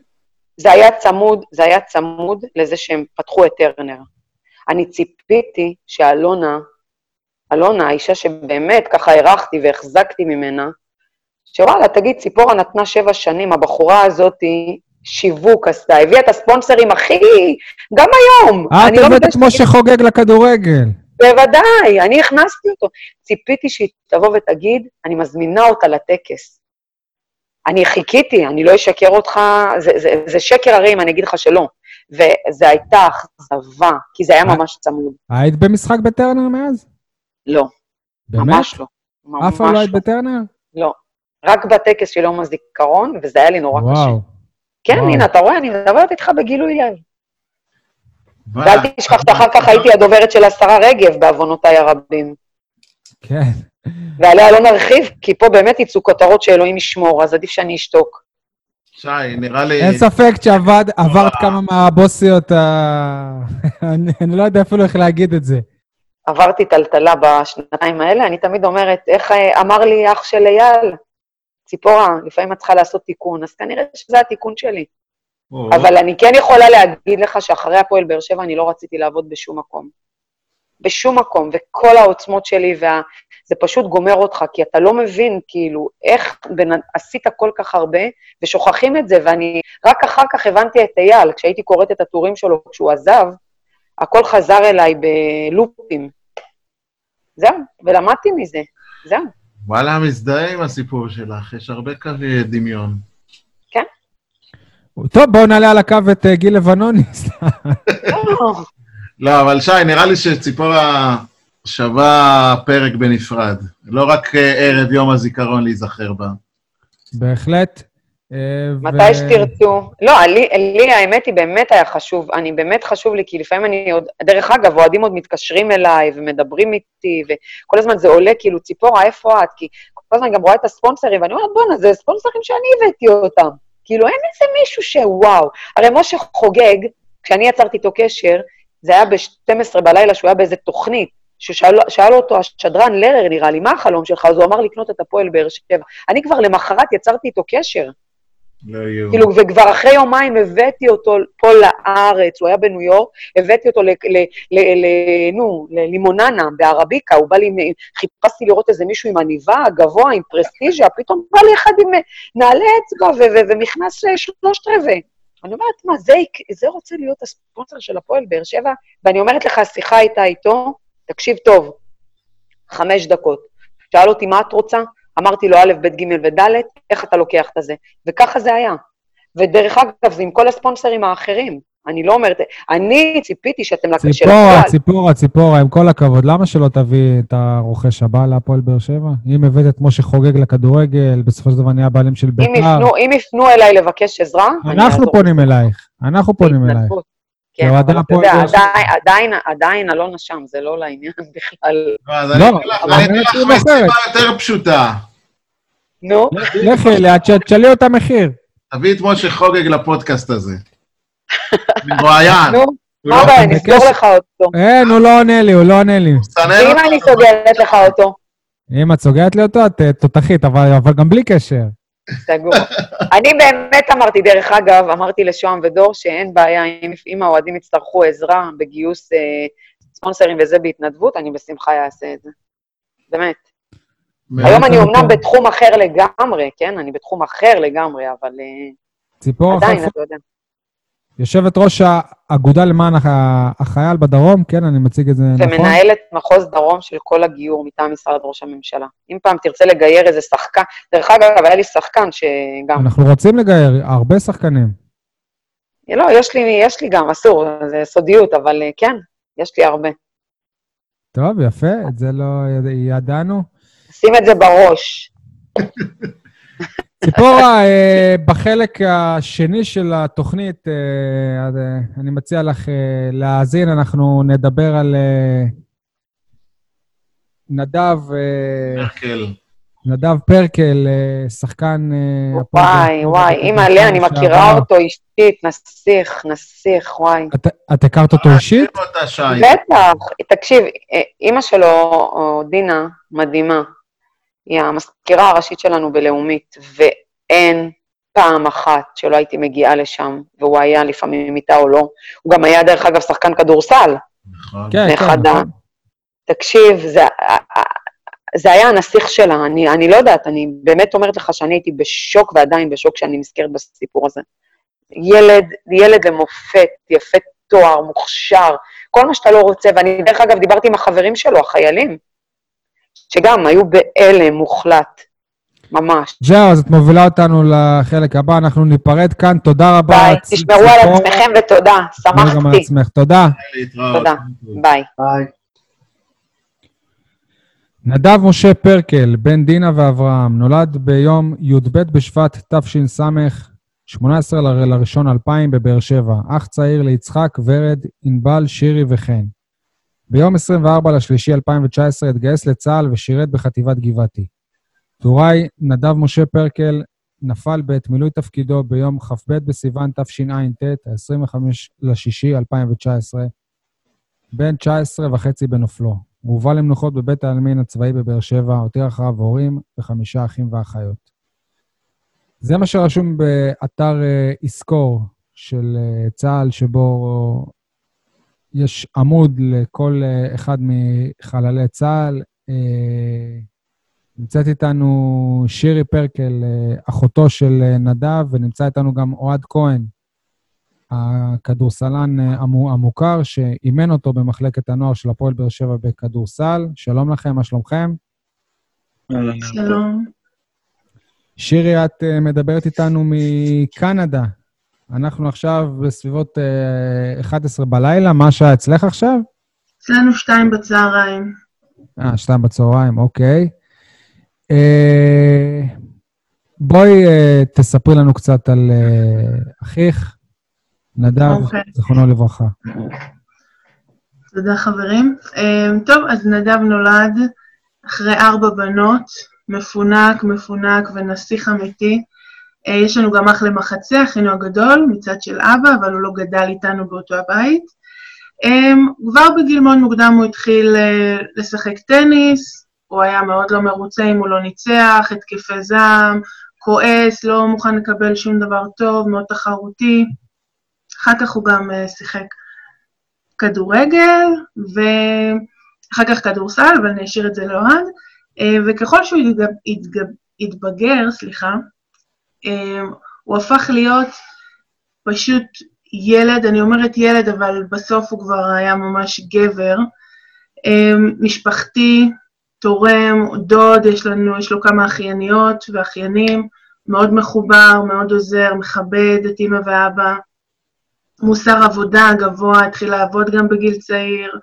זה היה צמוד, זה היה צמוד לזה שהם פתחו את טרנר. אני ציפיתי שאלונה, אלונה, האישה שבאמת ככה הערכתי והחזקתי ממנה, שוואלה, תגיד, ציפורה נתנה שבע שנים, הבחורה הזאתי שיווק עשתה, הביאה את הספונסרים הכי... גם היום. אה, את אני לא הבאת את מתביישת משה חוגג לכדורגל. בוודאי, אני הכנסתי אותו. ציפיתי שהיא תבוא ותגיד, אני מזמינה אותה לטקס. אני חיכיתי, אני לא אשקר אותך, זה, זה, זה שקר הרי אם אני אגיד לך שלא. וזו הייתה אכזבה, כי זה היה אה? ממש צמוד. היית במשחק בטרנר מאז? לא, באמת? ממש לא. אף פעם לא ממש היית בטרנר? לא. רק בטקס של יום הזיכרון, וזה היה לי נורא קשה. וואו. כן, וואו. הנה, אתה רואה, אני מדברת איתך בגילוי לב. ואל תשכח שאחר כך הייתי הדוברת של השרה רגב, בעוונותיי הרבים. כן. ועליה לא נרחיב, כי פה באמת יצאו כותרות שאלוהים ישמור, אז עדיף שאני אשתוק. שי, נראה לי... אין ספק שעברת כמה מהבוסיות ה... אני אני לא יודע אפילו איך להגיד את זה. עברתי טלטלה בשנתיים האלה, אני תמיד אומרת, איך אה, אמר לי אח של אייל, ציפורה, לפעמים את צריכה לעשות תיקון, אז כנראה שזה התיקון שלי. אבל אני כן יכולה להגיד לך שאחרי הפועל באר שבע אני לא רציתי לעבוד בשום מקום. בשום מקום, וכל העוצמות שלי, וה... זה פשוט גומר אותך, כי אתה לא מבין, כאילו, איך בין... עשית כל כך הרבה, ושוכחים את זה, ואני רק אחר כך הבנתי את אייל, כשהייתי קוראת את הטורים שלו כשהוא עזב, הכל חזר אליי בלופים. זהו, ולמדתי מזה, זהו. וואלה, מזדהה עם הסיפור שלך, יש הרבה קווי דמיון. טוב, בואו נעלה על הקו את אה, גיל לבנוני. לא, אבל שי, נראה לי שציפורה שווה פרק בנפרד. לא רק אה, ערב יום הזיכרון להיזכר בה. בהחלט. אה, מתי שתרצו. לא, לי, לי האמת היא באמת היה חשוב, אני באמת חשוב לי, כי לפעמים אני עוד, דרך אגב, אוהדים עוד מתקשרים אליי ומדברים איתי, וכל הזמן זה עולה כאילו, ציפורה, איפה את? כי כל הזמן אני גם רואה את הספונסרים, ואני אומרת, בואנה, זה ספונסרים שאני הבאתי אותם. כאילו, אין איזה מישהו שוואו. הרי משה חוגג, כשאני יצרתי איתו קשר, זה היה ב-12 בלילה, שהוא היה באיזה תוכנית, ששאל אותו השדרן לרר, נראה לי, מה החלום שלך? אז הוא אמר לקנות את הפועל באר שבע. אני כבר למחרת יצרתי איתו קשר. לא. כאילו, וכבר אחרי יומיים הבאתי אותו פה לארץ, הוא היה בניו יורק, הבאתי אותו ל... ל, ל, ל נו, ללימוננה, בערביקה, הוא בא לי, חיפשתי לראות איזה מישהו עם עניבה, גבוה, עם פרסטיז'ה, פתאום בא לי אחד עם נעלי אצבע ומכנס שלושת רבעי. אני אומרת, מה, זה, זה רוצה להיות הספונסר של הפועל באר שבע? ואני אומרת לך, השיחה הייתה איתו, תקשיב טוב, חמש דקות. שאל אותי, מה את רוצה? אמרתי לו, א', ב', ג' וד', איך אתה לוקח את זה? וככה זה היה. ודרך אגב, זה עם כל הספונסרים האחרים. אני לא אומרת, אני ציפיתי שאתם... ציפורה, שלקהל- ציפורה, ציפורה, עם כל הכבוד, למה שלא תביא את הרוכש הבא להפועל באר שבע? אם הבאת את משה חוגג לכדורגל, בסופו של דבר נהיה בעלים של בית"ר. אם יפנו אליי לבקש עזרה, אנחנו. פונים אלייך, אנחנו פונים אלייך. כן, כאוהדי אבל אתה יודע, שבע. עדיין- עדיין, אלונה שם, זה לא לעניין בכלל. לא, אז לא, אני אתן לך- אני אני אחרת. יותר פשוטה. נו, לכי אליה, תש- תשאלי אותה מחיר. תביא את משה חוגג לפודקאסט הזה. מרואיין. נו, מה לא- הבעיה, בקשר. נסגור לך אותו. אין, הוא לא עונה לי, הוא לא עונה לי. ואם אותו? אני סוגרת לך אותו, אם את סוגרת לי אותו, את תותחית, אבל גם בלי קשר. סגור. אני באמת אמרתי, דרך אגב, אמרתי לשוהם ודור שאין בעיה, אם, אם האוהדים יצטרכו עזרה בגיוס אה, ספונסרים וזה בהתנדבות, אני בשמחה אעשה את זה. באמת. היום אני. אומנם בתחום אחר לגמרי, כן? אני בתחום אחר לגמרי, אבל אה, ציפורה עדיין, אתה יודע. יושבת ראש האגודה למען הח- החייל בדרום, כן, אני מציג את זה נכון? ומנהלת מחוז דרום של כל הגיור מטעם משרד ראש הממשלה. אם פעם תרצה לגייר איזה שחקן, דרך אגב, היה לי שחקן שגם, אנחנו רוצים לגייר הרבה שחקנים. לא, יש לי, יש לי גם, אסור, זה סודיות, אבל אה, כן, יש לי הרבה. טוב, יפה, את זה לא יד- ידענו. שים את זה בראש. ציפורה, אה, בחלק השני של התוכנית, אה, אה, אני מציע לך להאזין, אנחנו נדבר על נדב, מרקל. נדב פרקל, שחקן... וואי, וואי, בכדורסל אימא'לה, אני מכירה. אותו אישית, נסיך, נסיך, וואי. את- הכרת אותו אישית? בטח, תקשיב, אימא שלו, דינה, מדהימה, היא המזכירה הראשית שלנו בלאומית, ואין פעם אחת שלא הייתי מגיעה לשם, והוא היה לפעמים איתה או לא. הוא גם היה, דרך אגב, שחקן כדורסל. נכון. כן, זה כן. ה- נכון. תקשיב, זה, זה היה הנסיך שלה, אני, אני לא יודעת, אני באמת אומרת לך שאני הייתי בשוק ועדיין בשוק כשאני נזכרת בסיפור הזה. ילד, ילד למופת, יפה תואר, מוכשר, כל מה שאתה לא רוצה, ואני דרך אגב דיברתי עם החברים שלו, החיילים, שגם היו בהלם מוחלט, ממש. זהו, אז את מובילה אותנו לחלק הבא, אנחנו ניפרד כאן. תודה רבה. ביי, צ- תשמרו על. עצמכם ותודה, תשמרי גם על שמחתי. עצמך. תודה. תודה. ביי. ביי. נדב משה פרקל, בן דינה ואברהם, נולד ביום י"ב בשבט תש"ס, 18 ל- לראשון 2000 בבאר שבע, אח צעיר ליצחק, ורד, ענבל, שירי וחן. ביום 24 לשלישי 2019 התגייס לצה"ל ושירת בחטיבת גבעתי. טוראי נדב משה פרקל נפל בעת מילוי תפקידו ביום כ"ב בסיוון תשע"ט, 25 לשישי 2019, בן 19 וחצי בנופלו. הוא הובא למנוחות בבית העלמין הצבאי בבאר שבע, הותיר אחריו הורים וחמישה אחים ואחיות. זה מה שרשום באתר אה, יזכור של אה, צה"ל, שבו יש עמוד לכל אה, אחד מחללי צה"ל. אה, נמצאת איתנו שירי פרקל, אה, אחותו של נדב, ונמצא איתנו גם אוהד כהן, הכדורסלן המו- המוכר, שאימן אותו במחלקת הנוער של הפועל באר שבע בכדורסל. שלום לכם, מה שלומכם? שלום. שירי, את מדברת איתנו מקנדה. אנחנו עכשיו בסביבות אה, 11 בלילה, מה השעה אצלך עכשיו? אצלנו שתיים בצהריים. אה, שתיים בצהריים, אוקיי. אה, בואי אה, תספרי לנו קצת על אה, אחיך, נדב, אוקיי. זיכרונו לברכה. תודה חברים. אמ, טוב, אז נדב נולד אחרי ארבע בנות, מפונק, מפונק ונסיך אמיתי. אה, יש לנו גם אח למחצה, אחינו הגדול, מצד של אבא, אבל הוא לא גדל איתנו באותו הבית. אמ, כבר בגיל מאוד מוקדם הוא התחיל אה, לשחק טניס, הוא היה מאוד לא מרוצה אם הוא לא ניצח, התקפי זעם, כועס, לא מוכן לקבל שום דבר טוב, מאוד תחרותי. אחר כך הוא גם אה, שיחק כדורגל, ואחר כך כדורסל, אבל אני אשאיר את זה לאוהד. וככל שהוא התגב, התגב, התבגר, סליחה, הוא הפך להיות פשוט ילד, אני אומרת ילד, אבל בסוף הוא כבר היה ממש גבר. אה, משפחתי, תורם, דוד, יש לנו, יש לו כמה אחייניות ואחיינים, מאוד מחובר, מאוד עוזר, מכבד את אימא ואבא. מוסר עבודה גבוה, התחיל לעבוד גם בגיל צעיר.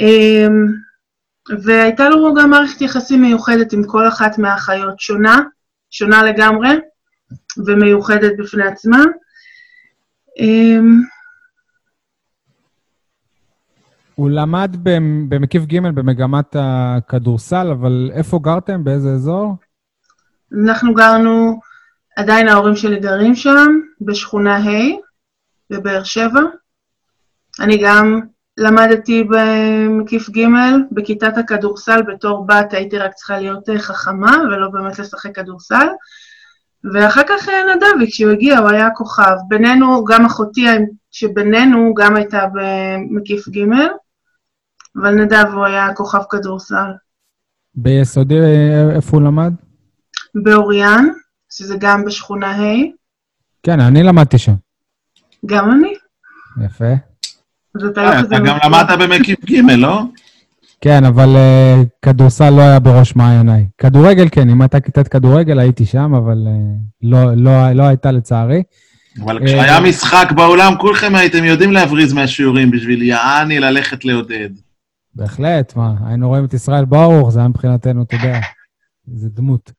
אמ, והייתה לו גם מערכת יחסים מיוחדת עם כל אחת מהאחיות, שונה, שונה לגמרי, ומיוחדת בפני עצמה. אמ, הוא למד במ- במקיף ג' במגמת הכדורסל, אבל איפה גרתם? באיזה אזור? אנחנו גרנו, עדיין ההורים שלי גרים שם, בשכונה ה' בבאר שבע. אני גם למדתי במקיף ג' בכיתת הכדורסל, בתור בת הייתי רק צריכה להיות אה, חכמה ולא באמת לשחק כדורסל. ואחר כך אה, נדבי, כשהוא הגיע, הוא היה כוכב. בינינו, גם אחותי שבינינו גם הייתה במקיף ג', אבל נדב הוא היה כוכב כדורסל. ביסודי, אה, איפה הוא למד? באוריאן, שזה גם בשכונה ה', כן, אני למדתי שם. גם אני. יפה. אז אתה אה, אתה. גם. למדת במקיף ג', לא? כן, אבל uh, כדורסל לא היה בראש מעייניי. כדורגל, כן, אם הייתה כיתת כדורגל הייתי שם, אבל uh, לא, לא, לא הייתה לצערי. אבל אה, כשהיה משחק באולם, כולכם הייתם יודעים להבריז מהשיעורים בשביל יעני ללכת לעודד. בהחלט, מה, היינו רואים את ישראל ברוך, זה היה מבחינתנו, אתה יודע, איזה דמות.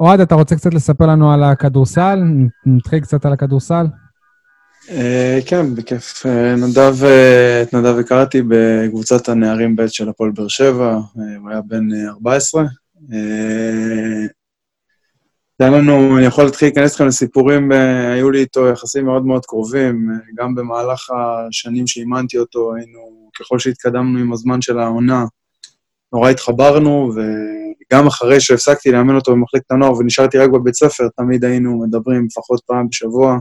אוהד, אתה רוצה קצת לספר לנו על הכדורסל? נתחיל קצת על הכדורסל? אה, כן, בכיף. אה, נדב, אה, את נדב הכרתי בקבוצת הנערים ב' של הפועל באר שבע, הוא היה בן אה, 14. אה, היה לנו, אני יכול להתחיל להיכנס איתכם לסיפורים, היו לי איתו יחסים מאוד מאוד קרובים, גם במהלך השנים שאימנתי אותו, היינו, ככל שהתקדמנו עם הזמן של העונה, נורא התחברנו, וגם אחרי שהפסקתי לאמן אותו במחלקת הנוער ונשארתי רק בבית ספר, תמיד היינו מדברים לפחות פעם בשבוע.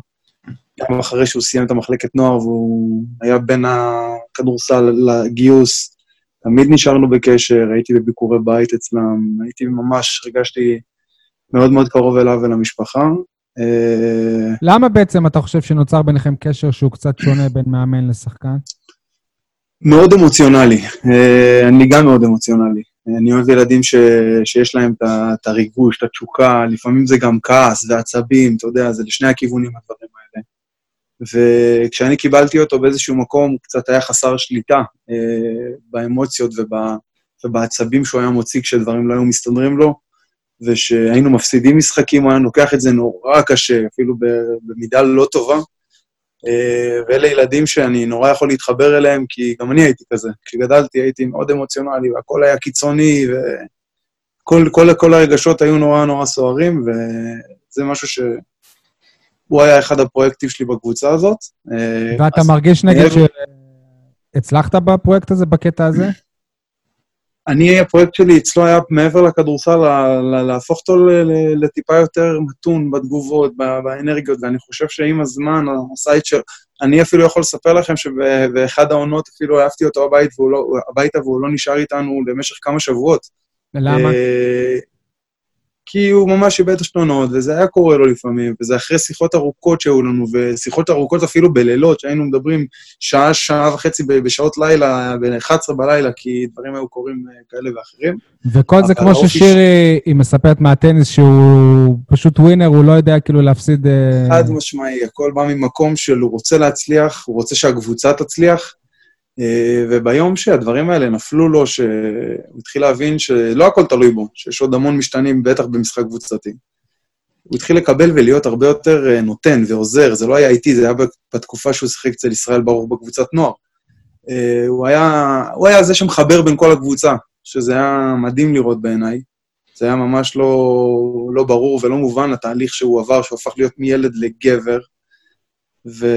גם אחרי שהוא סיים את המחלקת נוער והוא היה בין הכדורסל לגיוס, תמיד נשארנו בקשר, הייתי בביקורי בית אצלם, הייתי ממש, הרגשתי מאוד מאוד קרוב אליו ולמשפחה. אה, למה בעצם אתה חושב שנוצר ביניכם קשר שהוא קצת שונה בין מאמן לשחקן? מאוד אמוציונלי, אה, אני גם מאוד אמוציונלי. אני אוהב ילדים ש, שיש להם את הריגוש, את התשוקה, לפעמים זה גם כעס ועצבים, אתה יודע, זה לשני הכיוונים הדברים האלה. וכשאני קיבלתי אותו באיזשהו מקום, הוא קצת היה חסר שליטה אה, באמוציות וב, ובעצבים שהוא היה מוציא כשדברים לא היו מסתדרים לו, ושהיינו מפסידים משחקים, הוא היה לוקח את זה נורא קשה, אפילו במידה לא טובה. אה, ואלה ילדים שאני נורא יכול להתחבר אליהם, כי גם אני הייתי כזה. כשגדלתי הייתי מאוד אמוציונלי, והכל היה קיצוני, וכל כל, כל הרגשות היו נורא נורא סוערים, וזה משהו ש... הוא היה אחד הפרויקטים שלי בקבוצה הזאת. אה, ואתה מרגיש מעבר- שהצלחת בפרויקט הזה, בקטע הזה? אני, הפרויקט שלי אצלו היה מעבר לכדורסל, להפוך אותו לטיפה יותר מתון בתגובות, באנרגיות, ואני חושב שעם הזמן, הסייט של... אני אפילו יכול לספר לכם שבאחד העונות אפילו העפתי אותו הבית והוא לא, הביתה והוא לא נשאר איתנו למשך כמה שבועות. למה? כי הוא ממש איבד עשתונות, וזה היה קורה לו לפעמים, וזה אחרי שיחות ארוכות שהיו לנו, ושיחות ארוכות אפילו בלילות, שהיינו מדברים שעה, שעה וחצי בשעות לילה, ב-11 בלילה, כי דברים היו קורים אה, כאלה ואחרים. וכל זה כמו ששירי, היא מספרת מהטניס, שהוא פשוט ווינר, הוא לא יודע כאילו להפסיד... אה, חד משמעי, הכל בא ממקום של הוא רוצה להצליח, הוא רוצה שהקבוצה תצליח, וביום שהדברים האלה נפלו לו, שהוא התחיל להבין שלא הכל תלוי בו, שיש עוד המון משתנים, בטח במשחק קבוצתי. הוא התחיל לקבל ולהיות הרבה יותר אה, נותן ועוזר, זה לא היה איטי, זה היה בתקופה שהוא שיחק אצל ישראל ברוך בקבוצת נוער. אה, הוא היה, הוא היה זה שמחבר בין כל הקבוצה, שזה היה מדהים לראות בעיניי. זה היה ממש לא, לא ברור ולא מובן, התהליך שהוא עבר, שהוא הפך להיות מילד לגבר. ו...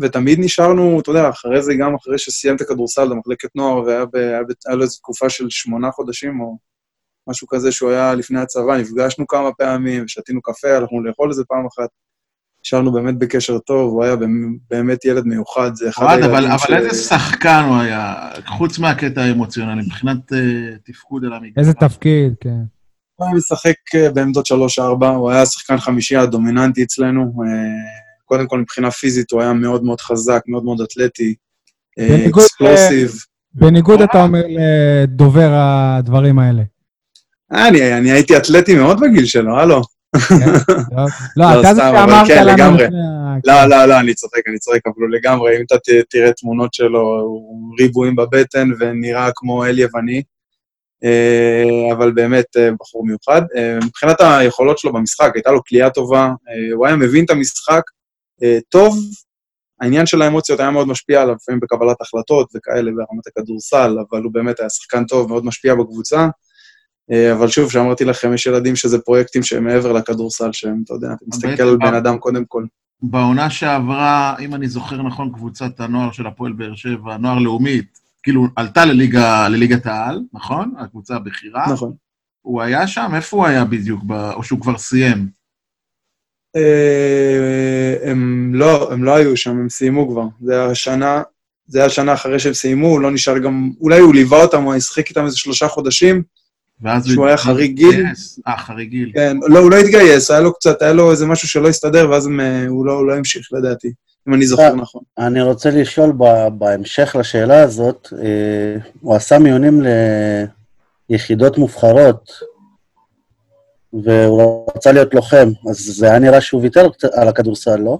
ותמיד נשארנו, אתה יודע, אחרי זה, גם אחרי שסיים את הכדורסל במחלקת נוער, והיה ב... היה לו איזו תקופה של שמונה חודשים, או משהו כזה שהוא היה לפני הצבא, נפגשנו כמה פעמים, ושתינו קפה, הלכנו לאכול איזה פעם אחת. נשארנו באמת בקשר טוב, הוא היה באמת ילד מיוחד, זה אחד הילדים אבל, ש... אבל איזה שחקן הוא היה, חוץ מהקטע האמוציונלי, מבחינת uh, תפקוד על המגרש. איזה תפקיד, כן. הוא היה משחק uh, בעמדות 3-4, הוא היה שחקן חמישייה דומיננטי אצלנו. Uh, קודם כל, מבחינה פיזית הוא היה מאוד מאוד חזק, מאוד מאוד אתלטי, אקספלוסיב. בניגוד, אתה אומר, לדובר הדברים האלה. אני, אני הייתי אתלטי מאוד בגיל שלו, הלו. כן, לא, אתה זה שאמרת כן, לנו... לא, לא, לא, אני צוחק, אני צוחק, אבל הוא לגמרי, אם אתה תראה תמונות שלו, הוא ריבועים בבטן ונראה כמו אל יווני, אה, אבל באמת אה, בחור מיוחד. אה, מבחינת היכולות שלו במשחק, הייתה לו כליאה טובה, הוא היה מבין את המשחק טוב, העניין של האמוציות היה מאוד משפיע עליו, לפעמים בקבלת החלטות וכאלה ברמת הכדורסל, אבל הוא באמת היה שחקן טוב, מאוד משפיע בקבוצה. אה, אבל שוב, שאמרתי לכם, יש ילדים שזה פרויקטים שהם מעבר לכדורסל, שהם, אתה יודע, אתה מסתכל על בן אדם קודם כל. בעונה שעברה, אם אני זוכר נכון, קבוצת הנוער של הפועל באר שבע, נוער לאומית, כאילו עלתה לליגה, לליגת העל, נכון? הקבוצה הבכירה. נכון. הוא היה שם? איפה הוא היה בדיוק? או שהוא כבר סיים? אה, הם לא, הם לא היו שם, הם סיימו כבר. זה השנה, זה היה שנה אחרי שהם סיימו, הוא לא נשאר גם... אולי הוא ליווה אותם, הוא שיחק איתם איזה שלושה חודשים, ואז שהוא היה חריג גיל. אה, חריג גיל. כן, לא, הוא לא התגייס, היה לו קצת, היה לו איזה משהו שלא הסתדר, ואז הם, אה, הוא, לא, הוא לא המשיך, לדעתי, אם אני זוכר נכון. אני רוצה לשאול בהמשך לשאלה הזאת, אה, הוא עשה מיונים ליחידות מובחרות, והוא רצה להיות לוחם, אז זה היה נראה שהוא ויתר על הכדורסל, לא?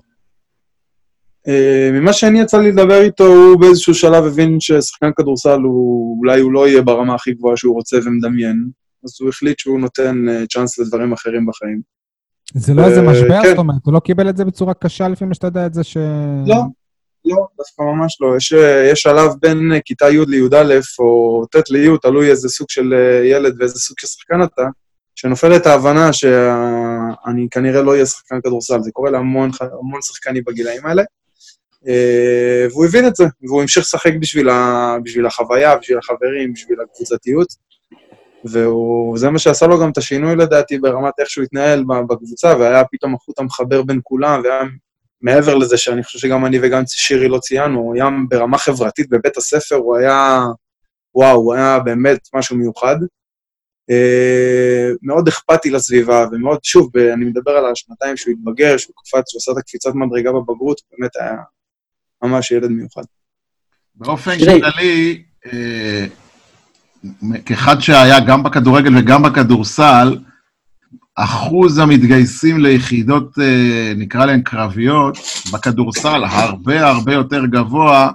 אה, ממה שאני יצא לי לדבר איתו, הוא באיזשהו שלב הבין ששחקן כדורסל הוא, אולי הוא לא יהיה ברמה הכי גבוהה שהוא רוצה ומדמיין, אז הוא החליט שהוא נותן uh, צ'אנס לדברים אחרים בחיים. זה לא איזה משבר? כן. זאת אומרת, הוא לא קיבל את זה בצורה קשה לפי מה שאתה יודע את זה ש... לא, לא, דווקא ממש לא. יש, יש שלב בין כיתה י' לי"א או ט' לי', תלוי איזה סוג של ילד ואיזה סוג של שחקן אתה, שנופלת ההבנה שאני כנראה לא אהיה שחקן כדורסל. זה קורה להמון המון שחקנים בגילאים האלה. אה, והוא הבין את זה, והוא המשיך לשחק בשביל, ה, בשביל החוויה, בשביל החברים, בשביל הקבוצתיות, וזה מה שעשה לו גם את השינוי לדעתי ברמת איך שהוא התנהל בקבוצה, והיה פתאום החוט המחבר בין כולם, והיה מעבר לזה שאני חושב שגם אני וגם שירי לא ציינו, הוא היה ברמה חברתית בבית הספר, הוא היה, וואו, הוא היה באמת משהו מיוחד. Uh, מאוד אכפתי לסביבה, ומאוד, שוב, אני מדבר על השנתיים שהוא התבגר, שהוא קפץ, שהוא עשה את הקפיצת מדרגה בבגרות, באמת היה ממש ילד מיוחד. באופן כללי, אה, כאחד שהיה גם בכדורגל וגם בכדורסל, אחוז המתגייסים ליחידות, אה, נקרא להן קרביות, בכדורסל הרבה הרבה יותר גבוה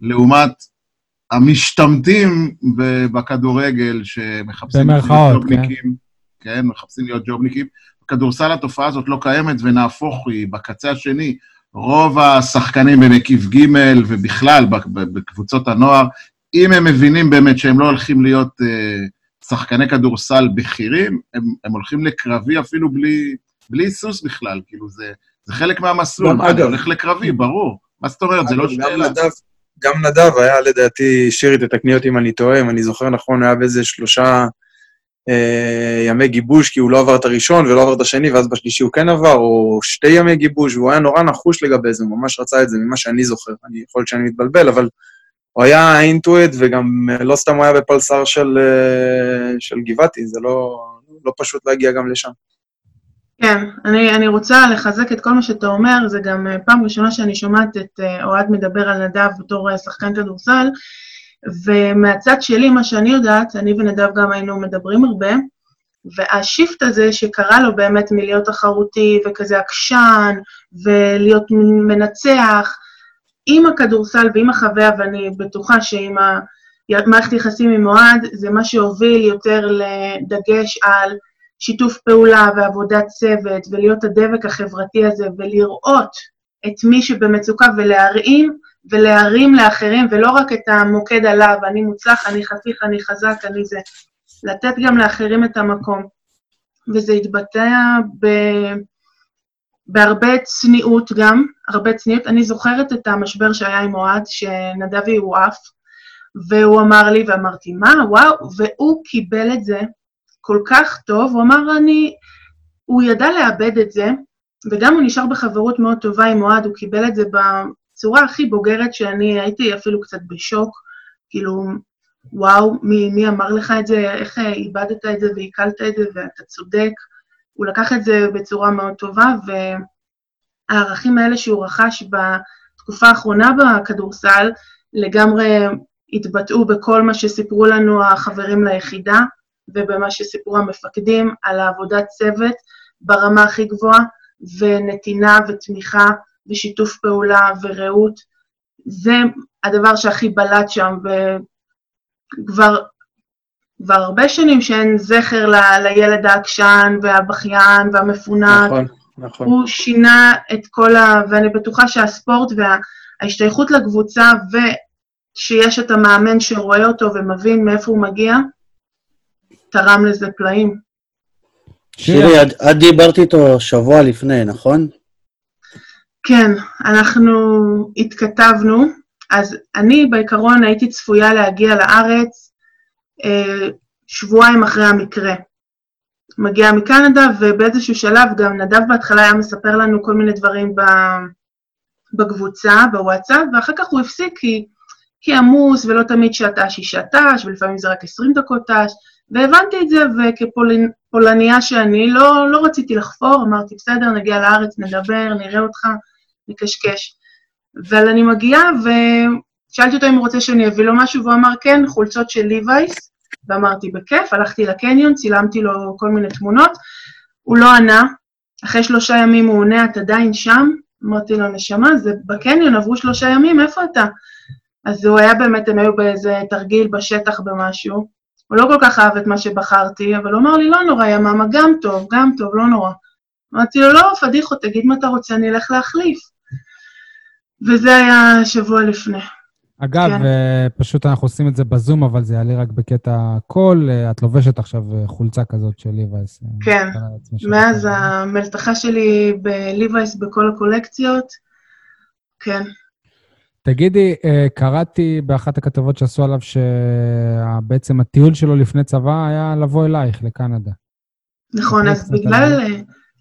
לעומת המשתמטים בכדורגל שמחפשים להיות כן. ג'ובניקים, כן. כן, מחפשים להיות ג'ובניקים. בכדורסל התופעה הזאת לא קיימת, ונהפוך היא, בקצה השני, רוב השחקנים במקיף ג' ובכלל בקבוצות הנוער, אם הם מבינים באמת שהם לא הולכים להיות אה, שחקני כדורסל בכירים, הם, הם הולכים לקרבי אפילו בלי, בלי היסוס בכלל, כאילו זה, זה חלק מהמסלול, אני הולך לקרבי, ברור. מה זאת אומרת? זה לא שאלה. גם נדב היה לדעתי, שירי, תתקני אותי אם אני טועה, אם אני זוכר נכון, היה באיזה שלושה אה, ימי גיבוש, כי הוא לא עבר את הראשון ולא עבר את השני, ואז בשלישי הוא כן עבר, או שתי ימי גיבוש, והוא היה נורא נחוש לגבי זה, הוא ממש רצה את זה, ממה שאני זוכר. אני יכול להיות שאני מתבלבל, אבל הוא היה אינטואיט, וגם אה, לא סתם הוא היה בפלסר של, אה, של גבעתי, זה לא, לא פשוט להגיע גם לשם. כן, אני, אני רוצה לחזק את כל מה שאתה אומר, זה גם פעם ראשונה שאני שומעת את אוהד מדבר על נדב בתור שחקן כדורסל, ומהצד שלי, מה שאני יודעת, אני ונדב גם היינו מדברים הרבה, והשיפט הזה שקרה לו באמת מלהיות תחרותי וכזה עקשן ולהיות מנצח, עם הכדורסל ועם החוויה, ואני בטוחה שעם המערכת יחסים עם אוהד, זה מה שהוביל יותר לדגש על שיתוף פעולה ועבודת צוות, ולהיות הדבק החברתי הזה, ולראות את מי שבמצוקה ולהרעים ולהרים לאחרים, ולא רק את המוקד עליו, אני מוצלח, אני חתיך, אני חזק, אני זה. לתת גם לאחרים את המקום. וזה התבטא ב... בהרבה צניעות גם, הרבה צניעות. אני זוכרת את המשבר שהיה עם אוהד, שנדבי הוא עף, והוא אמר לי, ואמרתי, מה, וואו, והוא קיבל את זה כל כך טוב, הוא אמר, אני... הוא ידע לאבד את זה, וגם הוא נשאר בחברות מאוד טובה עם אוהד, הוא קיבל את זה בצורה הכי בוגרת שאני הייתי אפילו קצת בשוק, כאילו, וואו, מי, מי אמר לך את זה, איך איבדת את זה ועיכלת את זה, ואתה צודק. הוא לקח את זה בצורה מאוד טובה, והערכים האלה שהוא רכש בתקופה האחרונה בכדורסל, לגמרי התבטאו בכל מה שסיפרו לנו החברים ליחידה, ובמה שסיפרו המפקדים על העבודת צוות ברמה הכי גבוהה, ונתינה ותמיכה ושיתוף פעולה ורעות. זה הדבר שהכי בלט שם, וכבר כבר הרבה שנים שאין זכר ל, לילד העקשן והבכיין והמפונק. נכון, נכון. הוא שינה את כל ה... ואני בטוחה שהספורט וההשתייכות לקבוצה, ושיש את המאמן שרואה אותו ומבין מאיפה הוא מגיע, תרם לזה פלאים. שירי, את, את דיברת איתו שבוע לפני, נכון? כן, אנחנו התכתבנו, אז אני בעיקרון הייתי צפויה להגיע לארץ אה, שבועיים אחרי המקרה. מגיעה מקנדה, ובאיזשהו שלב גם נדב בהתחלה היה מספר לנו כל מיני דברים בקבוצה, בוואטסאפ, ואחר כך הוא הפסיק כי, כי עמוס, ולא תמיד שעתש היא שעתש, ולפעמים זה רק 20 דקות תש, והבנתי את זה, וכפולניה שאני לא, לא רציתי לחפור, אמרתי, בסדר, נגיע לארץ, נדבר, נראה אותך, נקשקש. אבל אני מגיעה, ושאלתי אותו אם הוא רוצה שאני אביא לו משהו, והוא אמר, כן, חולצות של ליווייס, ואמרתי, בכיף, הלכתי לקניון, צילמתי לו כל מיני תמונות, הוא לא ענה, אחרי שלושה ימים הוא עונה, את עדיין שם? אמרתי לו, נשמה, זה בקניון, עברו שלושה ימים, איפה אתה? אז הוא היה באמת, הם היו באיזה תרגיל בשטח במשהו, הוא לא כל כך אהב את מה שבחרתי, אבל הוא אמר לי, לא נורא, יא מאמה, גם טוב, גם טוב, לא נורא. אמרתי לו, לא, פדיחות, תגיד מה אתה רוצה, אני אלך להחליף. וזה היה שבוע לפני. אגב, כן. אה, פשוט אנחנו עושים את זה בזום, אבל זה יעלה רק בקטע קול. אה, את לובשת עכשיו אה, חולצה כזאת של ליווייס. כן, מאז המלתחה שלי בליווייס בכל הקולקציות, כן. תגידי, אה, קראתי באחת הכתבות שעשו עליו שבעצם הטיול שלו לפני צבא היה לבוא אלייך, לקנדה. נכון, אז בגלל...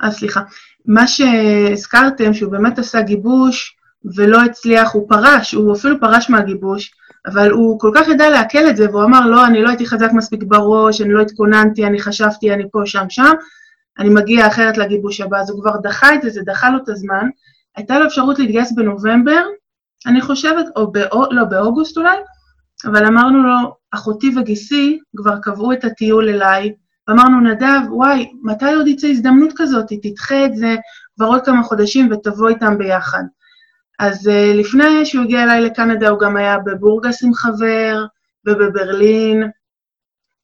אה, סליחה. מה שהזכרתם, שהוא באמת עשה גיבוש ולא הצליח, הוא פרש, הוא אפילו פרש מהגיבוש, אבל הוא כל כך ידע לעכל את זה, והוא אמר, לא, אני לא הייתי חזק מספיק בראש, אני לא התכוננתי, אני חשבתי, אני פה, שם, שם, אני מגיע אחרת לגיבוש הבא, אז הוא כבר דחה את זה, זה דחה לו את הזמן. הייתה לו אפשרות להתגייס בנובמבר, אני חושבת, או באו, לא, באוגוסט אולי, אבל אמרנו לו, אחותי וגיסי כבר קבעו את הטיול אליי, ואמרנו, נדב, וואי, מתי עוד יצא הזדמנות כזאת? תדחה את זה כבר עוד כמה חודשים ותבוא איתם ביחד. אז uh, לפני שהוא הגיע אליי לקנדה, הוא גם היה בבורגס עם חבר, ובברלין,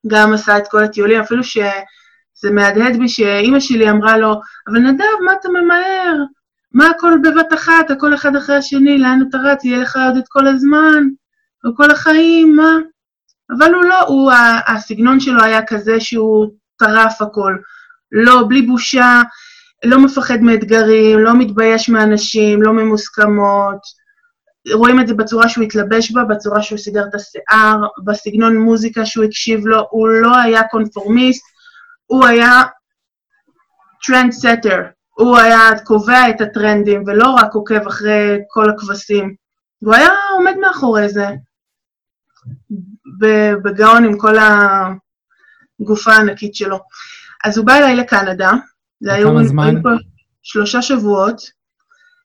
גם עשה את כל הטיולים, אפילו שזה מהדהד בי שאימא שלי אמרה לו, אבל נדב, מה אתה ממהר? מה הכל בבת אחת, הכל אחד אחרי השני, לאן אתה רץ? יהיה לך עוד את כל הזמן, וכל החיים, מה? אבל הוא לא, הוא, הסגנון שלו היה כזה שהוא טרף הכל. לא, בלי בושה, לא מפחד מאתגרים, לא מתבייש מאנשים, לא ממוסכמות. רואים את זה בצורה שהוא התלבש בה, בצורה שהוא סידר את השיער, בסגנון מוזיקה שהוא הקשיב לו, הוא לא היה קונפורמיסט, הוא היה trendsetter, הוא היה קובע את הטרנדים ולא רק עוקב אחרי כל הכבשים. והוא היה עומד מאחורי זה, בגאון עם כל הגופה הענקית שלו. אז הוא בא אליי לקנדה, זה? היו פה שלושה שבועות,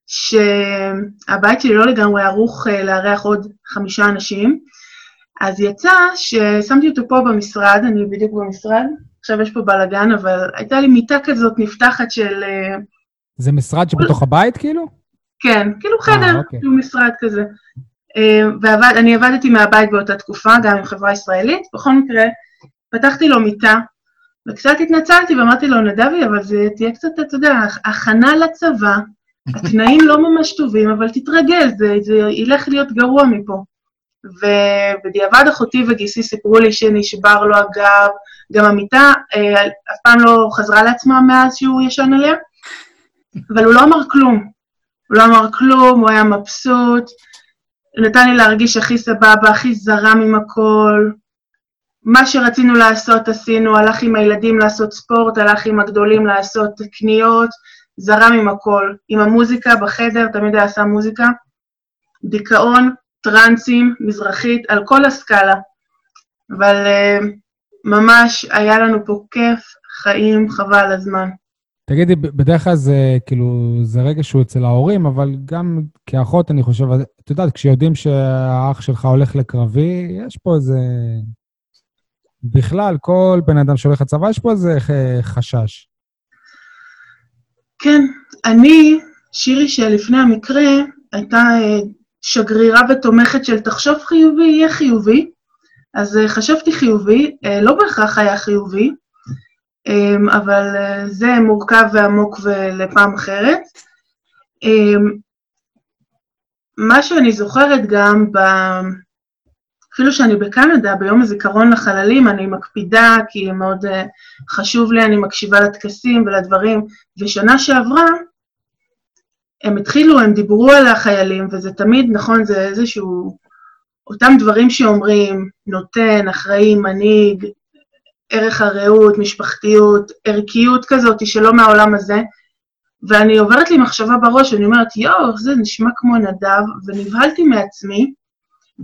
שהבית שלי לא לגמרי ערוך אה, לארח עוד חמישה אנשים, אז יצא ששמתי אותו פה במשרד, אני בדיוק במשרד, עכשיו יש פה בלאגן, אבל הייתה לי מיטה כזאת נפתחת של... אה, זה משרד שבתוך הבית, כאילו? כן, כאילו חדר, אוקיי. כאילו משרד כזה. ואני עבדתי מהבית באותה תקופה, גם עם חברה ישראלית. בכל מקרה, פתחתי לו מיטה, וקצת התנצלתי ואמרתי לו, נדבי, אבל זה תהיה קצת, אתה יודע, הכנה לצבא, התנאים לא ממש טובים, אבל תתרגל, זה, זה ילך להיות גרוע מפה. ובדיעבד אחותי וגיסי סיפרו לי שנשבר לו הגב, גם המיטה אה, אף פעם לא חזרה לעצמה מאז שהוא ישן עליה, אבל הוא לא אמר כלום. הוא לא אמר כלום, הוא היה מבסוט, נתן לי להרגיש הכי סבבה, הכי זרם עם הכל. מה שרצינו לעשות עשינו, הלך עם הילדים לעשות ספורט, הלך עם הגדולים לעשות קניות, זרם עם הכל. עם המוזיקה בחדר, תמיד היה שם מוזיקה. דיכאון, טרנסים, מזרחית, על כל הסקאלה. אבל uh, ממש היה לנו פה כיף, חיים, חבל הזמן. תגידי, בדרך כלל זה כאילו, זה רגע שהוא אצל ההורים, אבל גם כאחות, אני חושב, את יודעת, כשיודעים שהאח שלך הולך לקרבי, יש פה איזה... בכלל, כל בן אדם שהולך לצבא, יש פה איזה ח- חשש. כן, אני, שירי שלפני המקרה, הייתה אה, שגרירה ותומכת של תחשוב חיובי, יהיה חיובי. אז אה, חשבתי חיובי, אה, לא בהכרח היה חיובי, אה, אבל אה, זה מורכב ועמוק ולפעם אחרת. אה, מה שאני זוכרת גם, ב... אפילו שאני בקנדה, ביום הזיכרון לחללים, אני מקפידה, כי מאוד חשוב לי, אני מקשיבה לטקסים ולדברים, ושנה שעברה, הם התחילו, הם דיברו על החיילים, וזה תמיד, נכון, זה איזשהו, אותם דברים שאומרים, נותן, אחראי, מנהיג, ערך הרעות, משפחתיות, ערכיות כזאת, שלא מהעולם הזה, ואני עוברת לי מחשבה בראש, אני אומרת, יואו, זה נשמע כמו נדב, ונבהלתי מעצמי,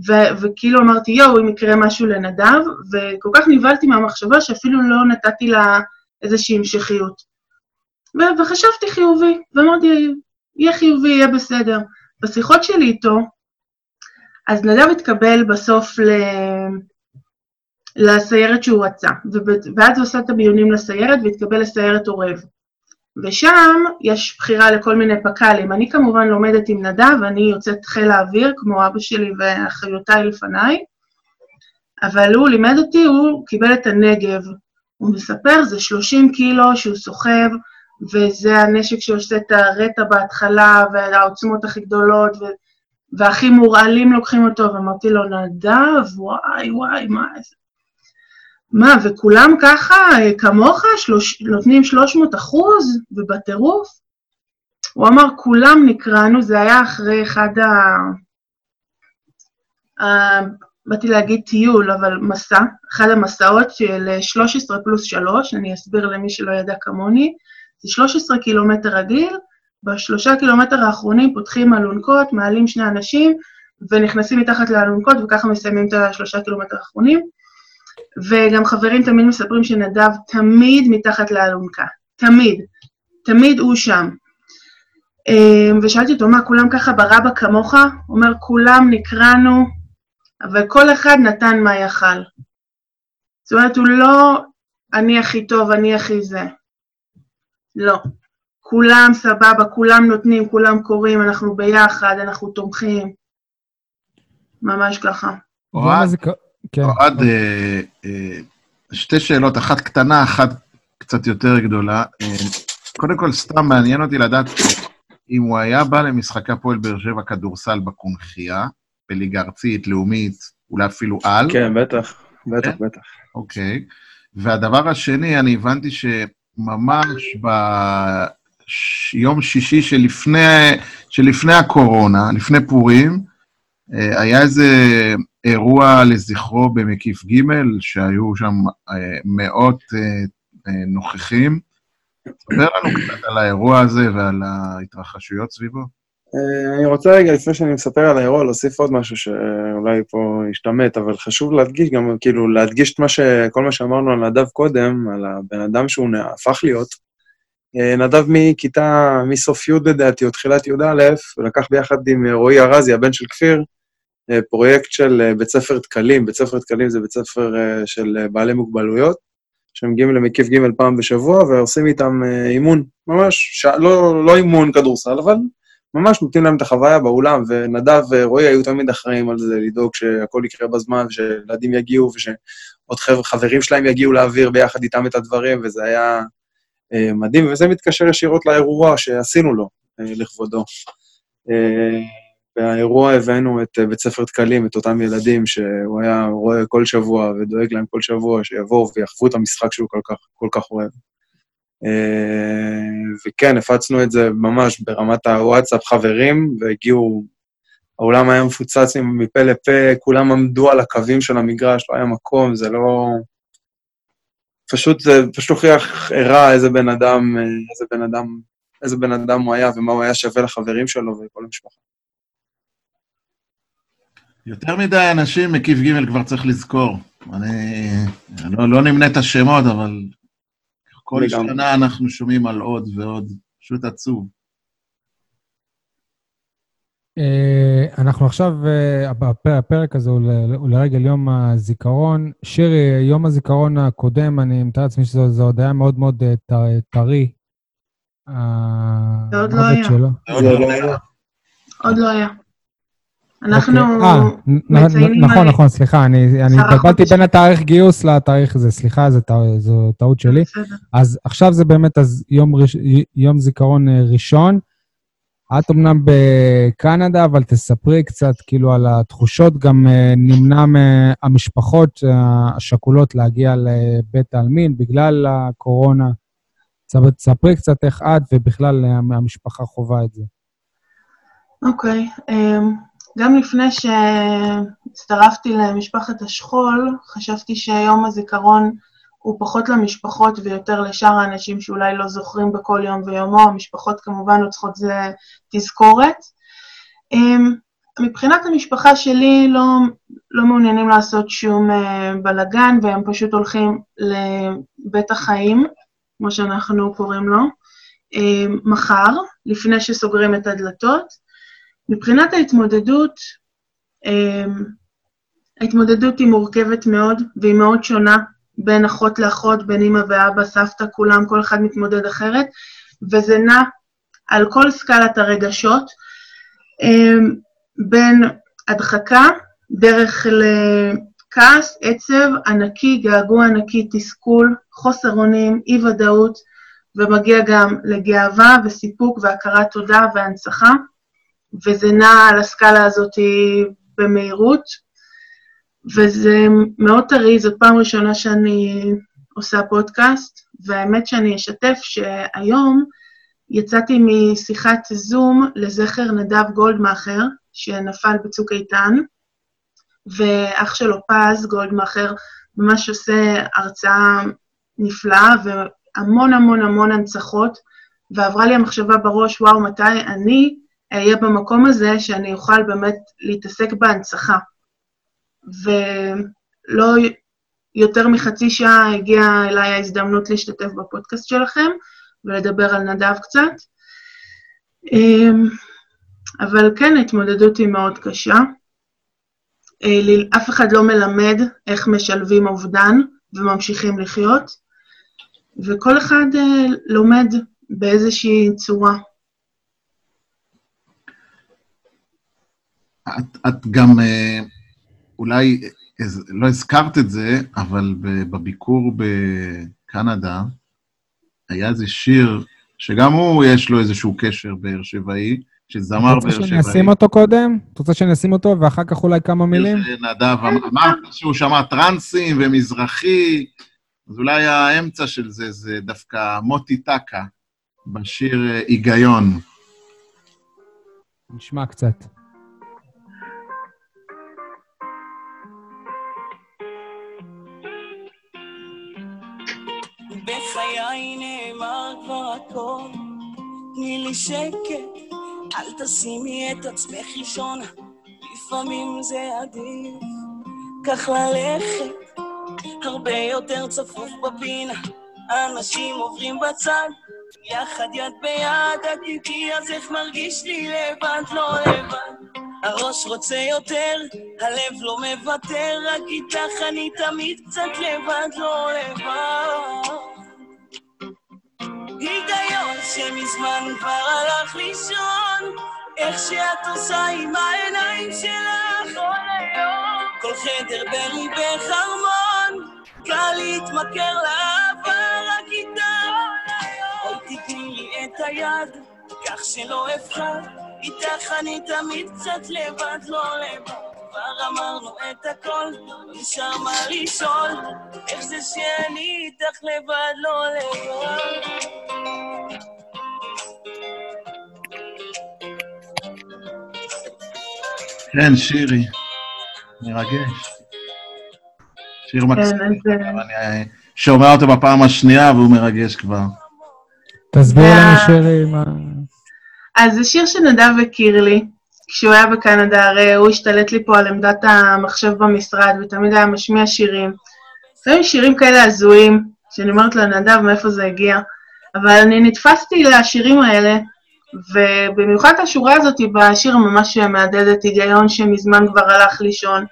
ו- וכאילו אמרתי, יואו, אם יקרה משהו לנדב, וכל כך נבהלתי מהמחשבה שאפילו לא נתתי לה איזושהי המשכיות. ו- וחשבתי חיובי, ואמרתי, יהיה חיובי, יהיה בסדר. בשיחות שלי איתו, אז נדב התקבל בסוף ל... לסיירת שהוא רצה, ואז הוא עשה את המיונים לסיירת והתקבל לסיירת עורב. ושם יש בחירה לכל מיני פק"לים. אני כמובן לומדת עם נדב, אני יוצאת חיל האוויר, כמו אבא שלי ואחיותיי לפניי, אבל הוא לימד אותי, הוא קיבל את הנגב. הוא מספר, זה 30 קילו שהוא סוחב, וזה הנשק שעושה את הרטה בהתחלה, והעוצמות הכי גדולות, ו... והכי מורעלים לוקחים אותו, ואמרתי לו, נדב, וואי, וואי, מה זה? מה, וכולם ככה, כמוך, שלוש, נותנים 300 אחוז, ובטירוף? הוא אמר, כולם נקראנו, זה היה אחרי אחד ה... ה... באתי להגיד טיול, אבל מסע, אחד המסעות של 13 פלוס 3, אני אסביר למי שלא ידע כמוני, זה 13 קילומטר רגיל, בשלושה קילומטר האחרונים פותחים אלונקות, מעלים שני אנשים, ונכנסים מתחת לאלונקות, וככה מסיימים את השלושה קילומטר האחרונים. וגם חברים תמיד מספרים שנדב תמיד מתחת לאלונקה, תמיד, תמיד הוא שם. ושאלתי אותו, מה, כולם ככה ברבא כמוך? הוא אומר, כולם נקראנו, אבל כל אחד נתן מה יכל. זאת אומרת, הוא לא אני הכי טוב, אני הכי זה. לא. כולם סבבה, כולם נותנים, כולם קוראים, אנחנו ביחד, אנחנו תומכים. ממש ככה. אוהד, כן. אה, אה, שתי שאלות, אחת קטנה, אחת קצת יותר גדולה. אה, קודם כל, סתם מעניין אותי לדעת אם הוא היה בא למשחקי הפועל באר שבע כדורסל בקונכייה, בליגה ארצית, לאומית, אולי אפילו על. כן, בטח, בטח, כן? בטח. אוקיי. והדבר השני, אני הבנתי שממש ביום שישי שלפני, שלפני הקורונה, לפני פורים, אה, היה איזה אירוע לזכרו במקיף ג', שהיו שם אה, מאות אה, נוכחים. ספר לנו קצת על האירוע הזה ועל ההתרחשויות סביבו. אני רוצה רגע, לפני שאני מספר על האירוע, להוסיף עוד משהו שאולי פה ישתמט, אבל חשוב להדגיש גם, כאילו, להדגיש את מה ש... כל מה שאמרנו על נדב קודם, על הבן אדם שהוא הפך להיות. נדב מכיתה, מסוף י' לדעתי, או תחילת י"א, ולקח ביחד עם רועי ארזי, הבן של כפיר, פרויקט של בית ספר תקלים. בית ספר תקלים זה בית ספר של בעלי מוגבלויות, שהם מגיעים למקיף ג' פעם בשבוע, ועושים איתם אימון, ממש, ש... לא, לא אימון כדורסל, אבל ממש נותנים להם את החוויה באולם, ונדב ורועי היו תמיד אחראים על זה, לדאוג שהכל יקרה בזמן, ושילדים יגיעו, ושעוד חברים שלהם יגיעו להעביר ביחד איתם את הדברים, וזה היה אה, מדהים, וזה מתקשר ישירות לאירוע שעשינו לו, אה, לכבודו. אה, באירוע הבאנו את אה, בית ספר דקלים, את אותם ילדים שהוא היה רואה כל שבוע ודואג להם כל שבוע שיבואו ויחוו את המשחק שהוא כל כך, כל כך אוהב. אה, וכן, הפצנו את זה ממש ברמת הוואטסאפ חברים, והגיעו, האולם היה מפוצץ מפה לפה, כולם עמדו על הקווים של המגרש, לא היה מקום, זה לא... פשוט, זה פשוט הוכיח, הראה איזה בן אדם, אה, איזה בן אדם, איזה בן אדם הוא היה ומה הוא היה שווה לחברים שלו ולכל המשפחה. יותר מדי אנשים מקיף ג' כבר צריך לזכור. אני לא, לא נמנה את השמות, אבל כל. שנה אנחנו שומעים על עוד ועוד. פשוט עצוב. אה, אנחנו עכשיו, אה, הפ- הפרק הזה הוא לרגל יום הזיכרון. שירי, יום הזיכרון הקודם, אני מתאר לעצמי שזה זה עוד היה מאוד מאוד אה, טרי. זה עוד לא היה. לא. עוד לא היה. אנחנו אוקיי. אה, מציינים, נכון, נכון, סליחה, אני התבלבלתי. בין התאריך גיוס לתאריך הזה, סליחה, זו טע- זו טעות שלי. אז עכשיו זה באמת יום, זיכרון ראשון. את אמנם בקנדה, אבל תספרי קצת כאילו על התחושות. גם אה, נמנע מהמשפחות אה, השכולות להגיע לבית העלמין בגלל הקורונה. תספ- תספרי קצת איך את ובכלל אה, המשפחה חווה את זה. אוקיי. אמ, גם לפני שהצטרפתי למשפחת השכול, חשבתי שיום הזיכרון הוא פחות למשפחות ויותר לשאר האנשים שאולי לא זוכרים בכל יום ויומו. המשפחות כמובן לא צריכות זה תזכורת. אמ, מבחינת המשפחה שלי לא, לא מעוניינים לעשות שום אה, בלגן, והם פשוט הולכים לבית החיים, כמו שאנחנו קוראים לו, אה, מחר, לפני שסוגרים את הדלתות. מבחינת ההתמודדות, אה, ההתמודדות היא מורכבת מאוד, והיא מאוד שונה בין אחות לאחות, בין אמא ואבא, סבתא, כולם, כל אחד מתמודד אחרת, וזה נע על כל סקלת הרגשות, אה, בין הדחקה, דרך לכעס, עצב ענקי, געגוע ענקי, תסכול, חוסר אונים, אי-ודאות, ומגיע גם לגאווה וסיפוק והכרת תודה והנצחה, וזה נע על הסקאלה הזאת במהירות, וזה מאוד טרי, זאת פעם ראשונה שאני עושה פודקאסט, והאמת שאני אשתף שהיום יצאתי משיחת זום לזכר נדב גולדמאכר, שנפל בצוק איתן, ואח שלו פז, גולדמאכר, ממש עושה הרצאה נפלאה והמון המון המון הנצחות, ועברה לי המחשבה בראש, וואו, מתי אני אהיה במקום הזה שאני אוכל באמת להתעסק בהנצחה. ולא יותר מחצי שעה הגיעה אליי ההזדמנות להשתתף בפודקאסט שלכם ולדבר על נדב קצת. אמ, אבל כן, ההתמודדות היא מאוד קשה. אה, אף אחד לא מלמד איך משלבים אובדן וממשיכים לחיות, וכל אחד אה, לומד באיזושהי צורה. את, את גם, אה, אולי, לא הזכרת את זה, אבל בביקור בקנדה, היה איזה שיר, שגם הוא, יש לו איזשהו קשר באר שבעי, שזמר רוצה באר שבעי. אשים אותו קודם? את רוצה שאני אשים אותו ואחר כך אולי כמה מילים? נדב אמר שהוא שמע טרנסים ומזרחי, אז אולי האמצע של זה זה דווקא מוטי טקה, בשיר אה, היגיון. נשמע קצת. הכל, תני לי שקט, אל תשימי את עצמך ראשון, לפעמים זה עדיף, כך ללכת, הרבה יותר צפוף בפינה, אנשים עוברים בצד, יחד יד ביד, את איתי אז איך מרגיש לי לבד, לא לבד. הראש רוצה יותר, הלב לא מוותר, רק איתך אני תמיד קצת לבד, לא לבד. היגיון שמזמן כבר הלך לישון, איך שאת עושה עם העיניים שלך כל היום. כל חדר בליבך ארמון, קל להתמכר כל היום. בואי תתני לי את היד, כך שלא אבחר, איתך אני תמיד קצת לבד, לא לבד. כבר אמרנו את הכל, נשאר מה לשאול, איך זה שאני איתך לבד, לא לבד. כן, שירי. מרגש. שיר מקסים. כן, אז... אה, אני שומע אותו בפעם השנייה והוא מרגש כבר. תסביר לנו שירי מה... אז זה שיר שנדב הכיר לי, כשהוא היה בקנדה, הרי הוא השתלט לי פה על עמדת המחשב במשרד, ותמיד היה משמיע שירים. לפעמים שירים כאלה הזויים, שאני אומרת לנדב מאיפה זה הגיע, אבל אני נתפסתי לשירים האלה, ובמיוחד השורה הזאת בשיר ממש מהדהדת היגיון שמזמן כבר הלך לישון.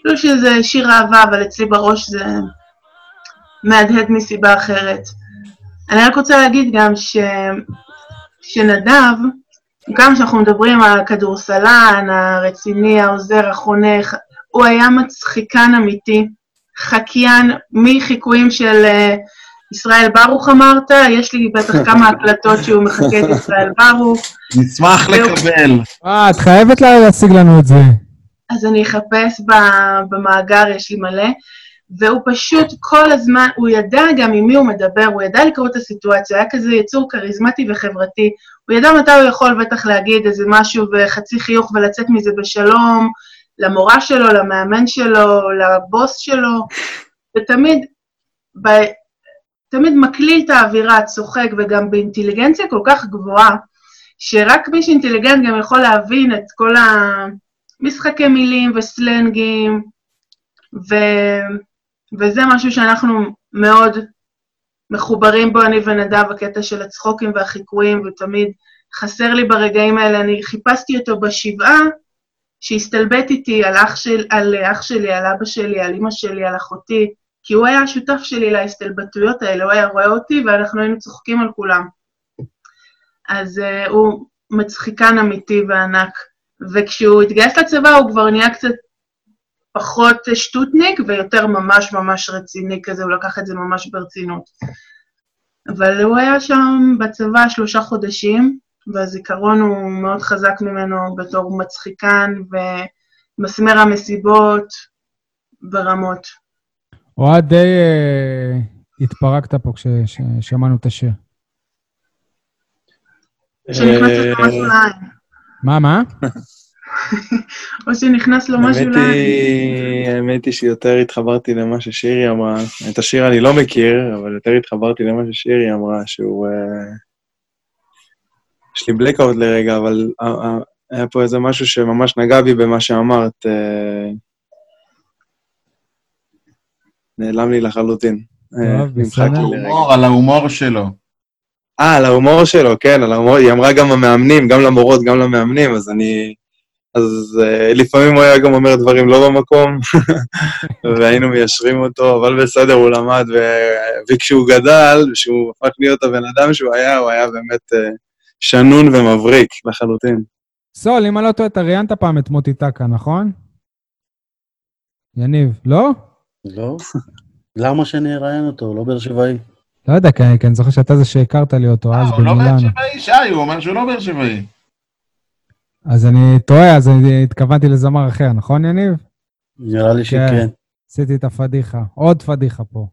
אפילו שזה שיר אהבה, אבל אצלי בראש זה מהדהד מסיבה אחרת. אני רק רוצה להגיד גם ש... שנדב, גם כשאנחנו מדברים על הכדורסלן, הרציני, העוזר, החונך, הוא היה מצחיקן אמיתי, חקיין מחיקויים של אה, ישראל ברוך אמרת, יש לי בטח כמה הקלטות שהוא מחקה את ישראל ברוך, נשמח. לקבל. אה, את חייבת לה- להשיג לנו את זה. אז אני אחפש ב- במאגר, יש לי מלא, והוא פשוט כל הזמן, הוא ידע גם עם מי הוא מדבר, הוא ידע לקרוא את הסיטואציה, היה כזה יצור כריזמטי וחברתי, הוא ידע מתי הוא יכול בטח להגיד איזה משהו וחצי חיוך ולצאת מזה בשלום, למורה שלו, למאמן שלו, לבוס שלו, ותמיד, ב, תמיד מקליל את האווירה, צוחק, וגם באינטליגנציה כל כך גבוהה, שרק מי שאינטליגנט גם יכול להבין את כל המשחקי מילים וסלנגים, ו... וזה משהו שאנחנו מאוד מחוברים בו, אני ונדב, הקטע של הצחוקים והחיקויים, ותמיד חסר לי ברגעים האלה. אני חיפשתי אותו בשבעה, שהסתלבט איתי על אח, של, על אח שלי, על אבא שלי, על אמא שלי, על אחותי, כי הוא היה השותף שלי להסתלבטויות האלה, הוא היה רואה אותי ואנחנו היינו צוחקים על כולם. אז uh, הוא מצחיקן אמיתי וענק. וכשהוא התגייס לצבא הוא כבר נהיה קצת פחות שטוטניק ויותר ממש ממש רציני כזה, הוא לקח את זה ממש ברצינות. אבל הוא היה שם בצבא שלושה חודשים, והזיכרון הוא מאוד חזק ממנו בתור מצחיקן ומסמר המסיבות ברמות. אוהד די אה, התפרקת פה כששמענו את השיר. או שנכנס לו משהו לעין. מה, מה? או שנכנס לו משהו. היא, האמת היא שיותר התחברתי למה ששירי אמרה. את השיר אני לא מכיר, אבל יותר התחברתי למה ששירי אמרה, שהוא... אה, יש לי בלקאוט לרגע, אבל אה, אה, היה פה איזה משהו שממש נגע בי במה שאמרת. נעלם לי לחלוטין. על ההומור שלו. אה, על ההומור שלו, כן, על ההומור, היא אמרה גם המאמנים, גם למורות, גם למאמנים, אז אני... אז uh, לפעמים הוא היה גם אומר דברים לא במקום, והיינו מיישרים אותו, אבל בסדר, הוא למד, ו... וכשהוא גדל, כשהוא הפך להיות הבן אדם שהוא היה, הוא היה באמת uh, שנון ומבריק לחלוטין. סול, אם אני לא טועה, אתה ראיינת פעם את מוטי טקה, נכון? יניב, לא? לא? למה שאני אראיין אותו? הוא לא באר שבעי. לא יודע, כי אני- זוכר שאתה זה שהכרת לי אותו אה, אז הוא לא באר במילאנו. שבעי, שי, הוא אומר שהוא לא באר שבעי. אז אני טועה, אז אני התכוונתי לזמר אחר, נכון, יניב? נראה לי שכן. עשיתי את הפדיחה. עוד פדיחה פה.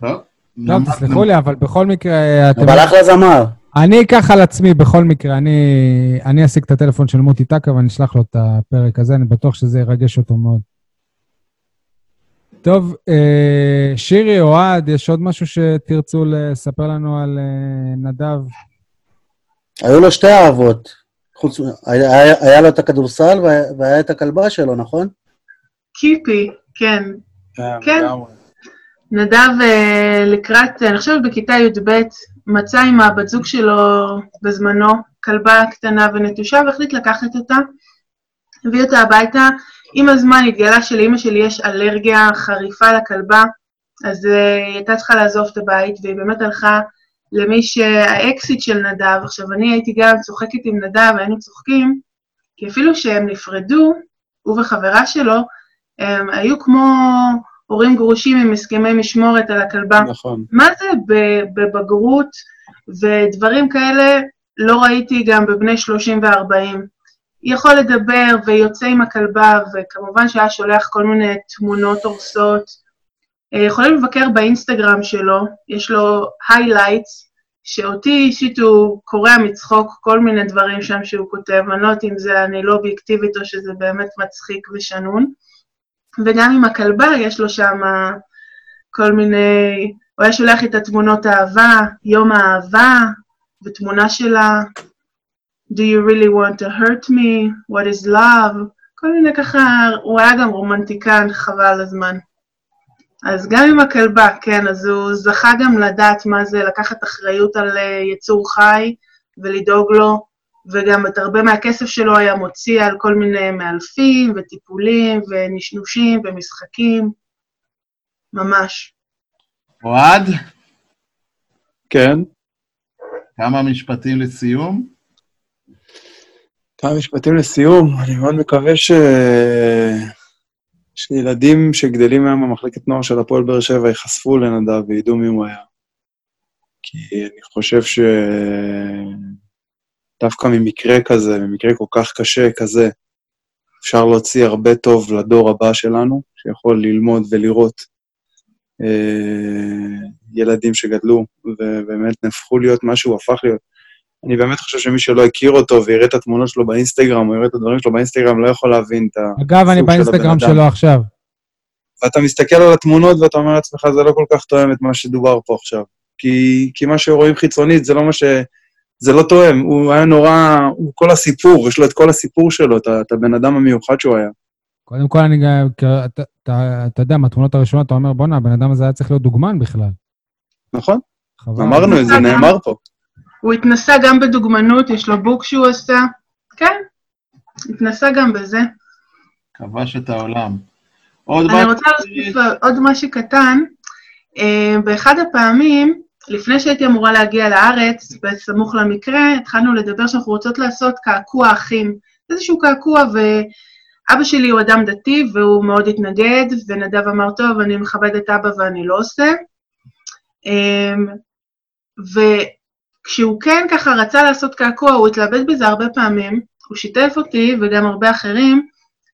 טוב, למדנו. תסלחו לי, אבל בכל מקרה, אתם... אבל אחלה זמר. אני אקח על עצמי בכל מקרה, אני, אני אשיג את הטלפון של מוטי טקה ואני אשלח לו את הפרק הזה, אני בטוח שזה ירגש אותו מאוד. טוב, אה, שירי, אוהד, יש עוד משהו שתרצו לספר לנו על אה, נדב? היו לו שתי אהבות. חוץ, היה, היה, היה לו את הכדורסל והיה, והיה את הכלבה שלו, נכון? קיפי, כן. כן. נדב אה, לקראת, אני חושבת בכיתה י"ב, מצא עם הבת זוג שלו בזמנו כלבה קטנה ונטושה והחליט לקחת אותה, הביא אותה הביתה. עם הזמן התגלה שלאימא שלי יש אלרגיה חריפה לכלבה, אז אה, היא הייתה צריכה לעזוב את הבית, והיא באמת הלכה למי שהאקסיט של נדב, עכשיו אני הייתי גם צוחקת עם נדב, היינו צוחקים, כי אפילו שהם נפרדו, הוא וחברה שלו, הם היו כמו הורים גרושים עם הסכמי משמורת על הכלבה. נכון. מה זה בבגרות ודברים כאלה לא ראיתי גם בבני 30 ו-40. יכול לדבר ויוצא עם הכלבה, וכמובן שהיה שולח כל מיני תמונות הורסות. אה, יכולים לבקר באינסטגרם שלו, יש לו highlights, שאותי אישית הוא קורע מצחוק כל מיני דברים שם שהוא כותב, אני לא יודעת אם זה אני לא אובייקטיבית או שזה באמת מצחיק ושנון. וגם עם הכלבה יש לו שם כל מיני, הוא היה שולח את התמונות אהבה, יום האהבה, ותמונה שלה, Do you really want to hurt me? What is love? כל מיני ככה, הוא היה גם רומנטיקן, חבל הזמן. אז גם עם הכלבה, כן, אז הוא זכה גם לדעת מה זה לקחת אחריות על אה, יצור חי ולדאוג לו, וגם את הרבה מהכסף שלו היה מוציא על כל מיני מאלפים וטיפולים ונשנושים ומשחקים, ממש. אוהד, כן. כמה משפטים לסיום? כמה משפטים לסיום. אני מאוד מקווה ש... שילדים שגדלים היום במחלקת נוער של הפועל באר שבע ייחשפו לנדב וידעו מי הוא היה. כי אני חושב ש... דווקא ממקרה כזה, ממקרה כל כך קשה כזה, אפשר להוציא הרבה טוב לדור הבא שלנו, שיכול ללמוד ולראות אה, ילדים שגדלו ובאמת נהפכו להיות מה שהוא הפך להיות. אני באמת חושב שמי שלא הכיר אותו ויראה את התמונות שלו באינסטגרם, או יראה את הדברים שלו באינסטגרם, לא יכול להבין את הסוג אגב, אני באינסטגרם שלו עכשיו. ואתה מסתכל על התמונות ואתה אומר לעצמך, זה לא כל כך תואם את מה שדובר פה עכשיו. כי, כי מה שרואים חיצונית זה לא מה ש... זה לא תואם, הוא היה נורא, הוא כל הסיפור, יש לו את כל הסיפור שלו, את, את הבן אדם המיוחד שהוא היה. קודם כל, אני גם, אתה, אתה, אתה יודע, מהתמונות הראשונות אתה אומר, בואנה, הבן אדם הזה היה צריך להיות דוגמן בכלל. נכון, חבל. אמרנו את זה, נאמר פה. הוא התנסה גם בדוגמנות, יש לו בוק שהוא עשה. כן, התנסה גם בזה. כבש את העולם. עוד אני רוצה להוסיף עוד משהו קטן. אה, באחד הפעמים, לפני שהייתי אמורה להגיע לארץ, בסמוך למקרה, התחלנו לדבר שאנחנו רוצות לעשות קעקוע אחים. איזשהו קעקוע, ואבא שלי הוא אדם דתי, והוא מאוד התנגד, ונדב אמר, טוב, אני מכבד את אבא ואני לא עושה. אמ, וכשהוא כן ככה רצה לעשות קעקוע, הוא התלבט בזה הרבה פעמים, הוא שיתף אותי וגם הרבה אחרים,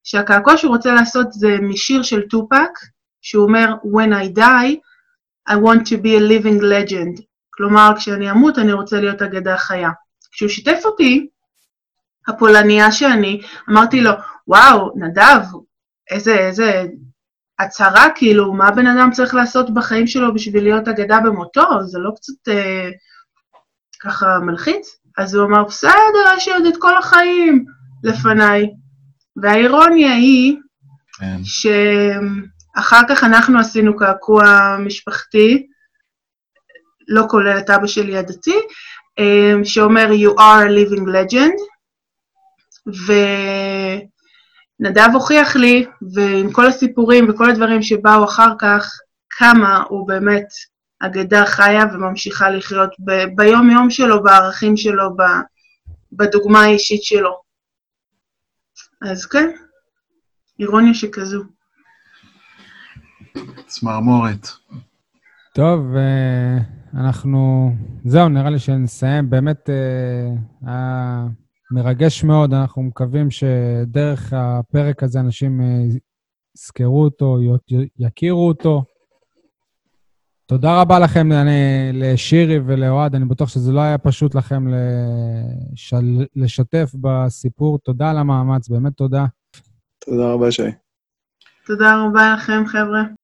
שהקעקוע שהוא רוצה לעשות זה משיר של טופק, שהוא אומר, When I die, I want to be a living legend. כלומר, כשאני אמות אני רוצה להיות אגדה חיה. כשהוא שיתף אותי, הפולניה שאני, אמרתי לו, וואו, נדב, איזה, איזה הצהרה, כאילו, מה בן אדם צריך לעשות בחיים שלו בשביל להיות אגדה במותו? זה לא קצת אה, ככה מלחיץ? אז הוא אמר, בסדר, יש לי עוד את כל החיים לפניי. והאירוניה היא, כן. שאחר כך אנחנו עשינו קעקוע משפחתי, לא כולל את אבא שלי הדתי, אה, שאומר You are a living legend, ונדב הוכיח לי, ועם כל הסיפורים וכל הדברים שבאו אחר כך, כמה הוא באמת אגדה חיה וממשיכה לחיות ב- ביום-יום שלו, בערכים שלו, ב- בדוגמה האישית שלו. אז כן, אירוניה שכזו. צמרמורת. טוב, אה, אנחנו... זהו, נראה לי שנסיים. באמת אה, היה מרגש מאוד. אנחנו מקווים שדרך הפרק הזה אנשים אה, יזכרו אותו, יכירו אותו. תודה רבה לכם, אני, לשירי ולאוהד. אני בטוח שזה לא היה פשוט לכם לשל, לשתף בסיפור. תודה על המאמץ, באמת תודה. תודה רבה, שי. תודה רבה לכם, חבר'ה.